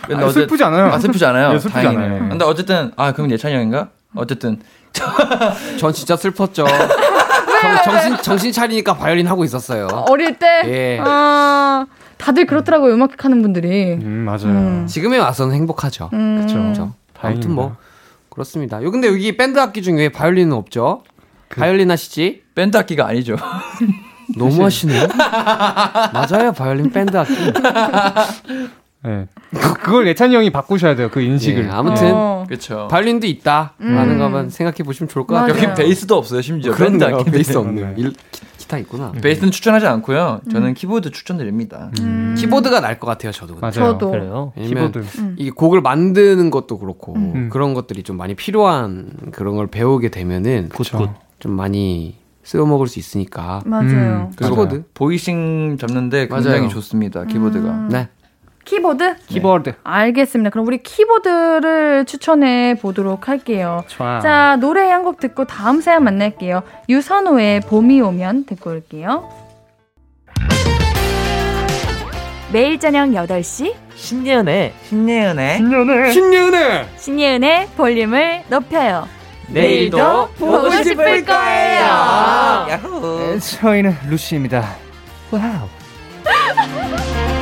근데 아, 어제, 슬프지 않아요. 아, 슬프지 않아요. 예, 슬프지 다행이네요. 않아요. 근데 어쨌든 아 그럼 예찬이 형인가? 어쨌든 전 진짜 슬펐죠. 정 신 정신 차리니까 바이올린 하고 있었어요. 어릴 때. 예. 아, 다들 그렇더라고요. 음악 하는 분들이. 음, 맞아요. 음. 지금에 와서는 행복하죠. 음. 그렇죠. 아무튼 뭐 그렇습니다. 요 근데 여기 밴드 악기 중에 바이올린은 없죠? 그... 바이올린 하시지? 밴드 악기가 아니죠. 너무 하시네요. 맞아요, 바이올린 밴드 악기. 네. 그걸 예찬이 형이 바꾸셔야 돼요. 그 인식을. 네, 아무튼 어. 그렇죠. 바이올린도 있다라는 음. 것만 생각해 보시면 좋을 것 같아요. 여기 베이스도 없어요, 심지어. 밴드 악기 베이스 없네. 일, 기 타 있구나. 음. 베이스는 추천하지 않고요. 저는 음. 키보드 추천드립니다. 음. 키보드가 날 것 같아요, 저도. 맞아요. 저도. 그래요. 키보드. 음. 이 곡을 만드는 것도 그렇고 그런 것들이 좀 많이 필요한 그런 걸 배우게 되면은 좀 많이 쓰여 먹을 수 있으니까. 맞아요. 키보드 보이싱 잡는데 굉장히 맞아요. 좋습니다. 키보드가. 네. 키보드? 키보드. 네. 알겠습니다. 그럼 우리 키보드를 추천해 보도록 할게요. 좋아. 자, 노래 한 곡 듣고 다음 사연 만날게요. 유선호의 봄이 오면 듣고 올게요. 매일 저녁 8시 신예은의 신예은의 신예은의 신예은의 신예은의 볼륨을 높여요. 내일도 보고 싶을 거예요. 야호. 네, 저희는 루시입니다. 와우.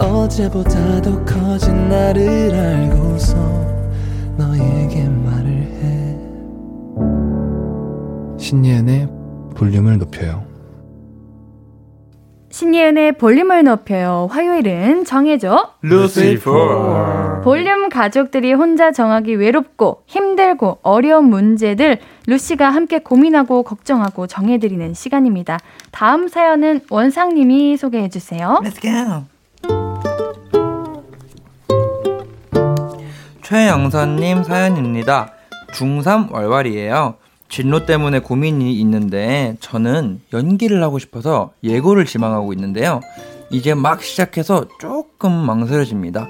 어제보다 더 커진 나를 알고서 너에게 말을 해 신예은의 볼륨을 높여요 신예은의 볼륨을 높여요. 화요일은 정해줘. 루시퍼. 볼륨 가족들이 혼자 정하기 외롭고 힘들고 어려운 문제들 루시가 함께 고민하고 걱정하고 정해드리는 시간입니다. 다음 사연은 원상님이 소개해주세요. Let's go. 최영선님 사연입니다. 중3 월월이에요. 진로 때문에 고민이 있는데 저는 연기를 하고 싶어서 예고를 지망하고 있는데요. 이제 막 시작해서 조금 망설여집니다.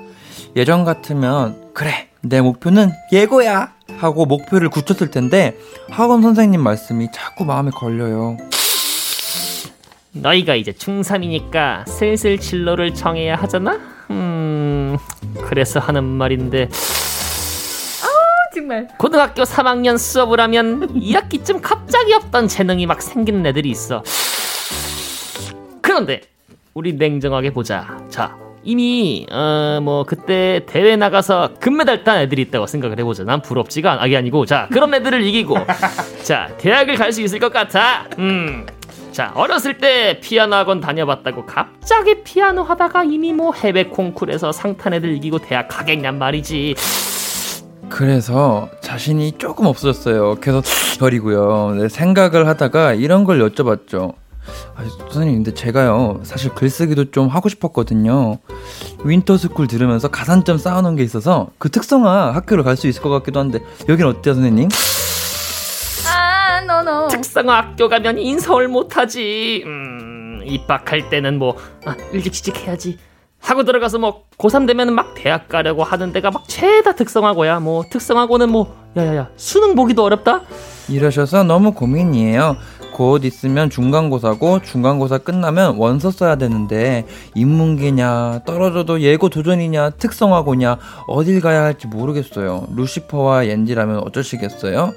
예전 같으면 그래 내 목표는 예고야 하고 목표를 굳혔을 텐데 학원 선생님 말씀이 자꾸 마음에 걸려요. 너희가 이제 중3이니까 슬슬 진로를 정해야 하잖아? 음, 그래서 하는 말인데 정말. 고등학교 3학년 수업을 하면 2학기쯤 갑자기 없던 재능이 막 생기는 애들이 있어. 그런데 우리 냉정하게 보자. 자, 이미 어 뭐 그때 대회 나가서 금메달 딴 애들이 있다고 생각을 해보자. 난 부럽지가. 게 아니고 자 그런 애들을 이기고 자 대학을 갈 수 있을 것 같아. 음. 자 어렸을 때 피아노 학원 다녀봤다고 갑자기 피아노 하다가 이미 뭐 해외 콩쿨에서 상탄 애들 이기고 대학 가겠냔 말이지. 그래서 자신이 조금 없어졌어요. 계속 버리고요. 네, 생각을 하다가 이런 걸 여쭤봤죠. 아, 선생님, 근데 제가요, 사실 글쓰기도 좀 하고 싶었거든요. winter school 들으면서 가산점 쌓아놓은 게 있어서 그 특성화 학교를 갈 수 있을 것 같기도 한데, 여긴 어때요, 선생님? 아, 노노. 특성화 학교 가면 인서울 못하지. 음, 입학할 때는 뭐, 아, 일찍지직 해야지. 하고 들어가서 뭐 고3 되면 막 대학 가려고 하는 데가 막 죄다 특성화고야. 뭐 특성화고는 뭐 야야야 수능 보기도 어렵다? 이러셔서 너무 고민이에요. 곧 있으면 중간고사고 중간고사 끝나면 원서 써야 되는데 인문계냐 떨어져도 예고 도전이냐 특성화고냐 어딜 가야 할지 모르겠어요. 루시퍼와 옌지라면 어쩌시겠어요?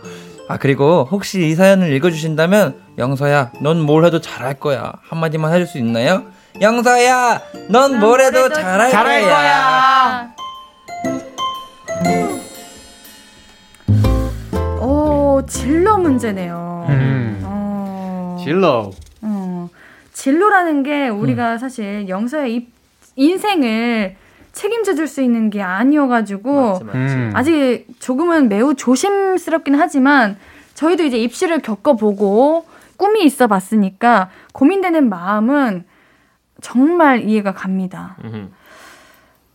아 그리고 혹시 이 사연을 읽어주신다면 영서야 넌 뭘 해도 잘할 거야. 한마디만 해줄 수 있나요? 영서야, 넌 뭐래도 잘할, 잘할 거야. 거야. 오, 진로 문제네요. 음. 어... 진로. 어, 진로라는 게 우리가 음. 사실 영서의 입, 인생을 책임져 줄 수 있는 게 아니어가지고 맞지, 맞지. 음. 아직 조금은 매우 조심스럽긴 하지만 저희도 이제 입시를 겪어보고 꿈이 있어 봤으니까 고민되는 마음은 정말 이해가 갑니다. 음흠.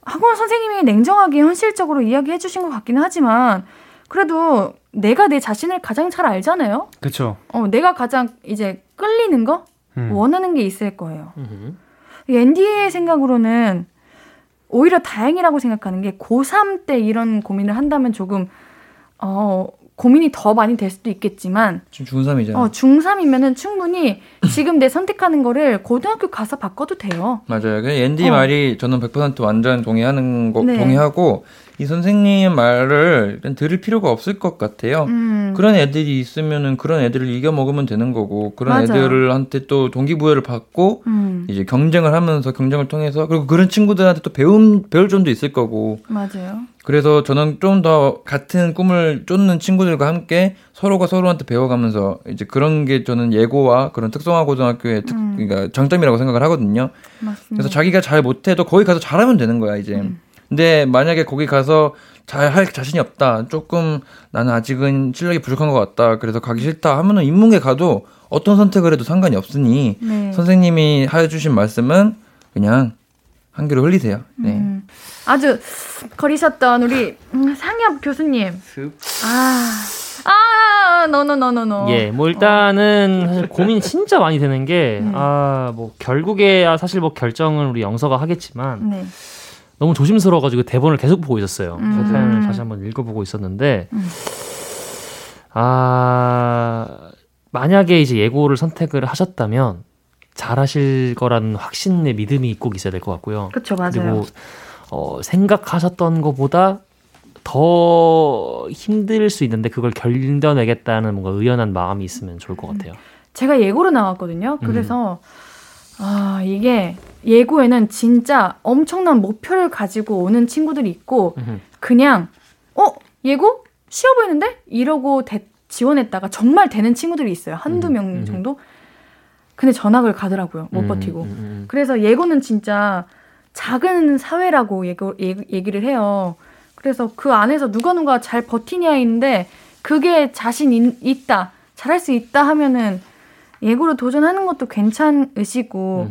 학원 선생님이 냉정하게 현실적으로 이야기해 주신 것 같기는 하지만 그래도 내가 내 자신을 가장 잘 알잖아요. 그렇죠. 어, 내가 가장 이제 끌리는 거, 음. 원하는 게 있을 거예요. 앤디의 생각으로는 오히려 다행이라고 생각하는 게 고3 때 이런 고민을 한다면 조금 어 고민이 더 많이 될 수도 있겠지만 지금 중3이잖아. 어, 중3이면은 충분히 지금 내 선택하는 거를 고등학교 가서 바꿔도 돼요. 맞아요. 그 앤디 어. 말이 저는 100% 완전 동의하는 거 네. 동의하고 이 선생님 말을 들을 필요가 없을 것 같아요. 음. 그런 애들이 있으면은 그런 애들을 이겨 먹으면 되는 거고 그런 맞아요. 애들한테 또 동기부여를 받고 음. 이제 경쟁을 하면서 경쟁을 통해서 그리고 그런 친구들한테 또 배운 배울 점도 있을 거고. 맞아요. 그래서 저는 좀 더 같은 꿈을 쫓는 친구들과 함께 서로가 서로한테 배워가면서 이제 그런 게 저는 예고와 그런 특성화 고등학교의 특, 음. 그러니까 장점이라고 생각을 하거든요. 맞습니다. 그래서 자기가 잘 못해도 거기 가서 잘하면 되는 거야 이제. 음. 근데 만약에 거기 가서 잘 할 자신이 없다. 조금 나는 아직은 실력이 부족한 것 같다. 그래서 가기 싫다 하면은 인문계 가도 어떤 선택을 해도 상관이 없으니 네. 선생님이 해주신 말씀은 그냥 한 귀로 흘리세요. 네. 음. 아주 거리셨던 우리 상엽 교수님. 아. 아, 너너너너너. 예, 뭐 일단은 어. 고민 진짜 많이 되는 게, 음. 아, 뭐 결국에야 사실 뭐 결정은 우리 영서가 하겠지만, 네. 너무 조심스러워가지고 대본을 계속 보고 있었어요. 음. 사연을 다시 한번 읽어보고 있었는데, 음. 아, 만약에 이제 예고를 선택을 하셨다면, 잘하실 거라는 확신의 믿음이 꼭 있어야 될 것 같고요. 그렇죠, 맞아요. 그리고 어, 생각하셨던 것보다 더 힘들 수 있는데 그걸 견뎌내겠다는 뭔가 의연한 마음이 있으면 좋을 것 같아요. 제가 예고로 나왔거든요. 그래서 음. 아 이게 예고에는 진짜 엄청난 목표를 가지고 오는 친구들이 있고 음. 그냥 어 예고 쉬워 보이는데 이러고 대, 지원했다가 정말 되는 친구들이 있어요. 한두 음. 명 정도. 근데 전학을 가더라고요. 못 음, 버티고. 음, 음. 그래서 예고는 진짜 작은 사회라고 예고, 얘기를 해요. 그래서 그 안에서 누가 누가 잘 버티냐인데 그게 자신 있, 있다, 잘할 수 있다 하면은 예고로 도전하는 것도 괜찮으시고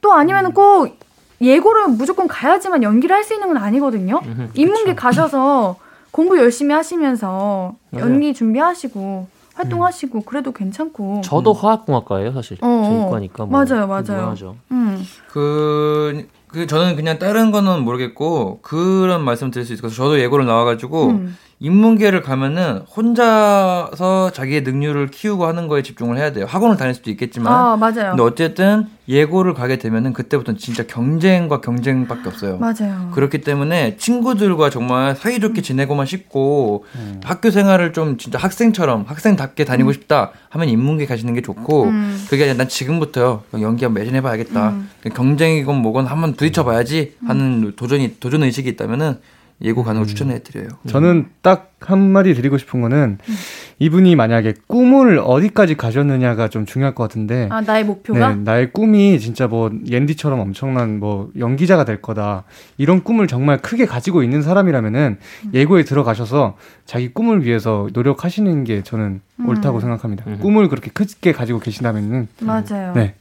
또 아니면은 꼭 예고를 무조건 가야지만 연기를 할 수 있는 건 아니거든요. 인문계 가셔서 공부 열심히 하시면서 연기 준비하시고 활동하시고 음. 그래도 괜찮고. 저도 화학공학과예요, 사실. 어, 저 이과니까. 뭐 맞아요, 맞아요. 음. 그, 그 저는 그냥 다른 거는 모르겠고 그런 말씀 드릴 수 있을 것 같아요. 저도 예고를 나와가지고 음. 인문계를 가면은 혼자서 자기의 능률을 키우고 하는 거에 집중을 해야 돼요. 학원을 다닐 수도 있겠지만. 아, 맞아요. 근데 어쨌든 예고를 가게 되면은 그때부터는 진짜 경쟁과 경쟁밖에 없어요. 맞아요. 그렇기 때문에 친구들과 정말 사이좋게 지내고만 싶고 음. 학교 생활을 좀 진짜 학생처럼 학생답게 다니고 음. 싶다 하면 인문계 가시는 게 좋고 음. 그게 아니라 난 지금부터요. 연기 한번 매진 해 봐야겠다. 음. 경쟁이건 뭐건 한번 부딪혀 봐야지 하는 도전이 도전 의식이 있다면은 예고 가는 걸 음. 추천해 드려요. 저는 딱 한마디 드리고 싶은 거는 음. 이분이 만약에 꿈을 어디까지 가셨느냐가 좀 중요할 것 같은데. 아, 나의 목표가? 네, 나의 꿈이 진짜 뭐 옌디처럼 엄청난 뭐 연기자가 될 거다. 이런 꿈을 정말 크게 가지고 있는 사람이라면은 음. 예고에 들어가셔서 자기 꿈을 위해서 노력하시는 게 저는 음. 옳다고 생각합니다. 음. 꿈을 그렇게 크게 가지고 계신다면은 맞아요. 네.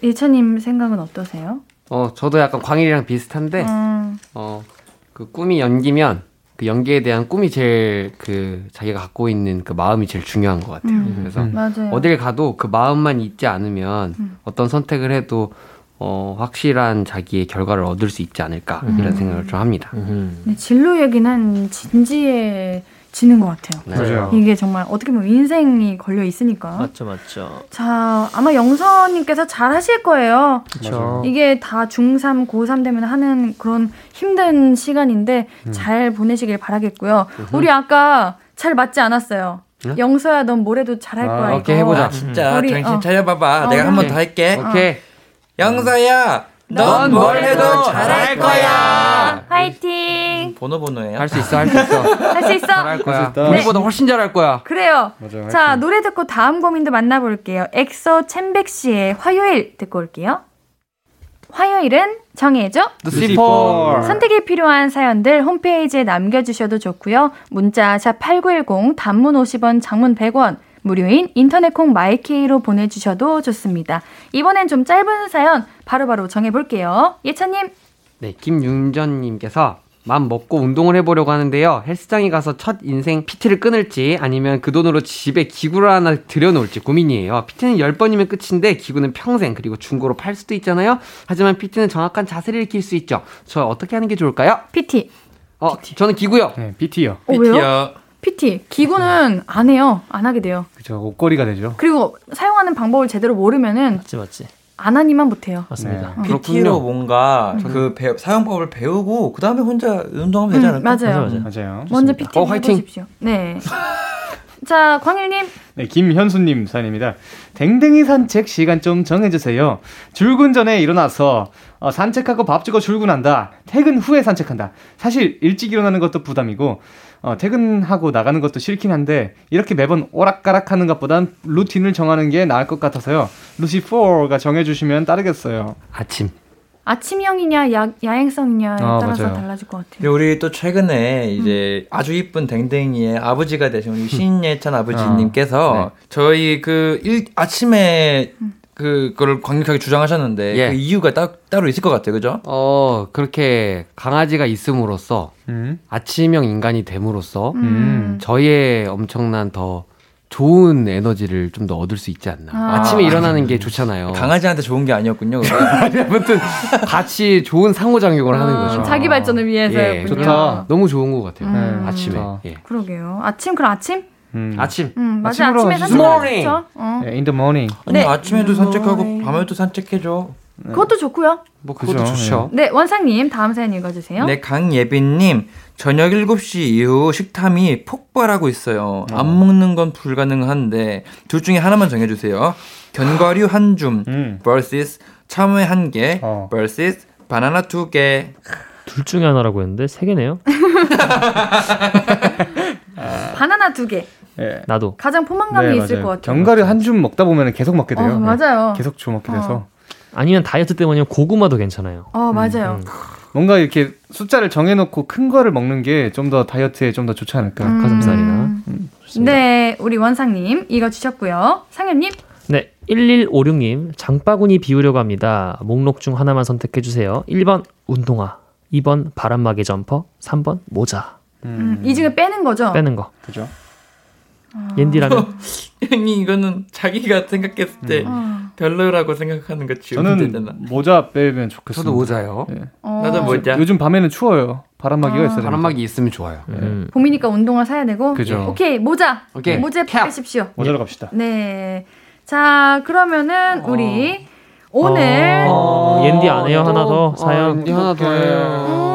일차님 생각은 어떠세요? 어, 저도 약간 광일이랑 비슷한데, 음. 어, 그 꿈이 연기면 그 연기에 대한 꿈이 제일 그 자기가 갖고 있는 그 마음이 제일 중요한 것 같아요. 음. 그래서 음. 어딜 가도 그 마음만 있지 않으면 음. 어떤 선택을 해도 어, 확실한 자기의 결과를 얻을 수 있지 않을까 이런 음. 생각을 좀 합니다. 음. 네, 진로 얘기는 진지해 지는 것 같아요. 네. 맞아요. 이게 정말 어떻게 보면 인생이 걸려 있으니까. 맞죠, 맞죠. 자, 아마 영서님께서 잘 하실 거예요. 그렇죠. 이게 다 중3, 고3 되면 하는 그런 힘든 시간인데 음. 잘 보내시길 바라겠고요. 으흠. 우리 아까 잘 맞지 않았어요. 응? 영서야, 넌 뭐래도 잘할 아, 거야. 오케이, 해보자. 아, 진짜. 우리, 정신 어. 차려봐봐. 어, 내가 한 번 더 할게. 오케이. 영서야, 넌 뭘 해도 잘할 거야. 화이팅! 번호예요? 할 수 있어, 할 수 있어. 할 수 있어. 잘할 거야. 네. 우리보다 훨씬 잘할 거야. 그래요. 맞아요, 자. 노래 듣고 다음 고민도 만나볼게요. 엑소 첸백시의 화요일 듣고 올게요. 화요일은 정해줘. 루시퍼. 선택이 필요한 사연들 홈페이지에 남겨주셔도 좋고요. 문자 샵 8910 단문 50원 장문 100원 무료인 인터넷 콩 마이케이로 보내주셔도 좋습니다. 이번엔 좀 짧은 사연 바로바로 정해볼게요. 예찬님. 네, 김윤전님께서 맘 먹고 운동을 해보려고 하는데요. 헬스장에 가서 첫 인생 PT를 끊을지 아니면 그 돈으로 집에 기구를 하나 들여놓을지 고민이에요. PT는 10번이면 끝인데 기구는 평생 그리고 중고로 팔 수도 있잖아요. 하지만 PT는 정확한 자세를 익힐 수 있죠. 저 어떻게 하는 게 좋을까요? PT. 어, 저는 기구요. 네, BT요. 어, 왜요? PT. 기구는 안 해요. 안 하게 돼요. 그죠. 옷걸이가 되죠. 그리고 사용하는 방법을 제대로 모르면은 맞지 맞지. 안 하니만 못해요. 맞습니다. 네. PT로 뭔가 그 배, 사용법을 배우고 그 다음에 혼자 운동하면 되지 음, 않을까? 맞아요. 맞아요. 맞아요. 먼저 PT 어, 화이팅! 해보십시오. 네. 자, 광일님. 네, 김현수님 사연입니다. 댕댕이 산책 시간 좀 정해주세요. 출근 전에 일어나서 어, 산책하고 밥 주고 출근한다. 퇴근 후에 산책한다. 사실 일찍 일어나는 것도 부담이고 어, 퇴근하고 나가는 것도 싫긴 한데 이렇게 매번 오락가락 하는 것보단 루틴을 정하는 게 나을 것 같아서요. 루시4가 정해주시면 따르겠어요. 아침. 아침형이냐 야, 야행성이냐에 아, 따라서 맞아요. 달라질 것 같아요. 우리 또 최근에 이제 아주 이쁜 댕댕이의 아버지가 되신 우리 신예찬 아버지님께서 네. 저희 그 일, 아침에 그거를 강력하게 주장하셨는데 예. 그 이유가 따, 따로 있을 것 같아요, 그죠? 어, 그렇게 강아지가 있음으로써 음. 아침형 인간이 됨으로써 음. 저희의 엄청난 더 좋은 에너지를 좀 더 얻을 수 있지 않나. 아. 아. 침에 일어나는 게 좋잖아요. 강아지한테 좋은 게 아니었군요. 아무튼 같이 좋은 상호작용을 하는 어, 거죠. 자기 발전을 위해서였군요. 예, 좋다. 너무 좋은 것 같아요. 음. 아침에. 예. 그러게요. 아침 그럼 아침? 음. 아침. 음, 맞아. 아침으로 아침에 좋죠. 어. 네, in the morning. 아니 네. 아침에도 산책하고 밤에도 산책해줘. 그것도 좋고요. 뭐 그것도 그죠, 좋죠. 네, 원상님 다음 사연 읽어주세요. 네, 강예빈님. 저녁 7시 이후 식탐이 폭발하고 있어요. 안 먹는 건 불가능한데 둘 중에 하나만 정해주세요. 견과류 한 줌 음. vs 참외 한 개 어. vs 바나나 두 개. 둘 중에 하나라고 했는데 세 개네요. 바나나 두 개. 예. 나도. 가장 포만감이 네, 있을 맞아요. 것 같아요. 견과류 한 줌 먹다 보면 계속 먹게 돼요. 어, 네. 맞아요. 계속 주 먹게 돼서. 아니면 다이어트 때문이면 고구마도 괜찮아요. 어, 맞아요. 음. 뭔가 이렇게 숫자를 정해놓고 큰 거를 먹는 게 좀 더 다이어트에 좀 더 좋지 않을까. 음. 가슴살이나. 좋습니다. 네, 우리 원상님 이거 주셨고요. 상현님. 네, 1156님, 장바구니 비우려고 합니다. 목록 중 하나만 선택해 주세요. 1번, 운동화. 2번, 바람막이 점퍼. 3번, 모자. 음, 이 중에 빼는 거죠? 빼는 거. 그죠? 옌디라면? 형이 이거는 자기가 생각했을 때 어. 별로라고 생각하는 거 지우면 저는. 모자 빼면 좋겠습니다. 저도 모자요. 예. 어. 나도 모자. 요즘 밤에는 추워요. 바람막이가 아. 있어야. 바람막이 있으면 좋아요. 음. 봄이니까 운동화 사야 되고. 그죠. 오케이, 모자. 오케이. 모자 캡. 빼십시오. 모자로 갑시다. 네. 자, 그러면은 우리 오늘 어, 옌디 안 해요? 하나 더 사연. 어, 하나 더 해요.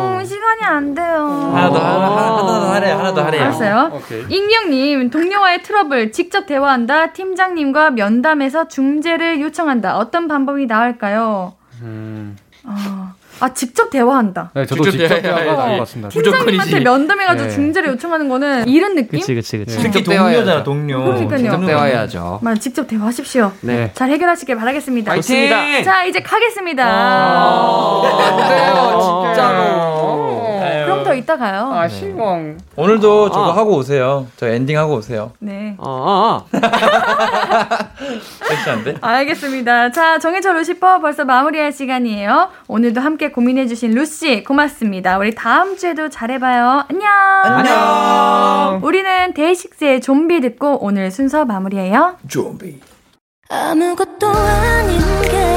안 돼요. 하나 더 하나, 하나, 하나 더 하래 하나 더 하래요. 알았어요. 오케이. 익명님, 동료와의 트러블 직접 대화한다. 팀장님과 면담에서 중재를 요청한다. 어떤 방법이 나을까요? 음. 아, 아, 직접 대화한다. 네, 저도 직접 직접 대화가 나을 돼. 것 같습니다. 팀장님한테. 면담해가지고 네. 중재를 요청하는 거는 이런 느낌? 그치, 그치, 그치. 네. 특히. 동료잖아 동료. 그러니까요. 직접 대화해야죠. 만 직접 대화하십시오. 네. 잘 해결하시길 바라겠습니다. 화이팅! 자, 이제 가겠습니다. 안 돼요, 진짜로. 더 이따 가요. 아, 실망. 오늘도 저거 아. 하고 오세요. 저 엔딩 하고 오세요. 네. 어, 어, 어. 섹시한데? 알겠습니다. 자, 정해져 루시퍼 벌써 마무리할 시간이에요. 오늘도 함께 고민해주신 루시 고맙습니다. 우리 다음 주에도 잘해봐요. 안녕. 안녕. 우리는 데이식스의 좀비 듣고 오늘 순서 마무리해요. 좀비. 아무것도 아닌 게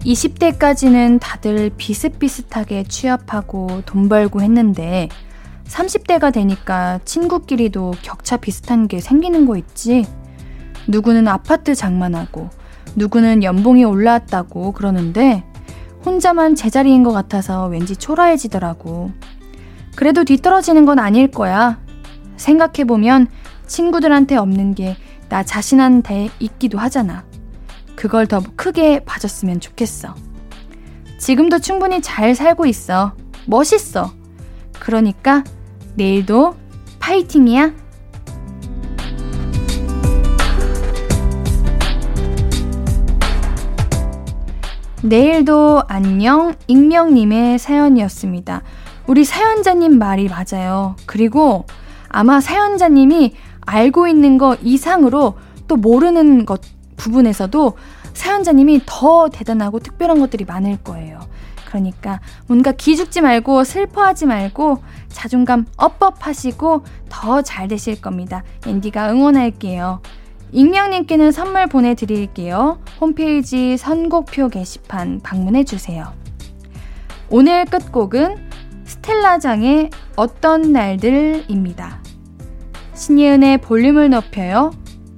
20대까지는 다들 비슷비슷하게 취업하고 돈 벌고 했는데 30대가 되니까 친구끼리도 격차 비슷한 게 생기는 거 있지? 누구는 아파트 장만하고 누구는 연봉이 올라왔다고 그러는데 혼자만 제자리인 것 같아서 왠지 초라해지더라고. 그래도 뒤떨어지는 건 아닐 거야. 생각해보면 친구들한테 없는 게 나 자신한테 있기도 하잖아. 그걸 더 크게 봐줬으면 좋겠어. 지금도 충분히 잘 살고 있어. 멋있어. 그러니까 내일도 파이팅이야. 내일도 안녕 익명님의 사연이었습니다. 우리 사연자님 말이 맞아요. 그리고 아마 사연자님이 알고 있는 것 이상으로 또 모르는 것 부분에서도 사연자님이 더 대단하고 특별한 것들이 많을 거예요. 그러니까 뭔가 기죽지 말고 슬퍼하지 말고 자존감 업업 하시고 더 잘 되실 겁니다. 앤디가 응원할게요. 익명님께는 선물 보내드릴게요. 홈페이지 선곡표 게시판 방문해주세요. 오늘 끝곡은 스텔라장의 어떤 날들입니다. 신예은의 볼륨을 높여요.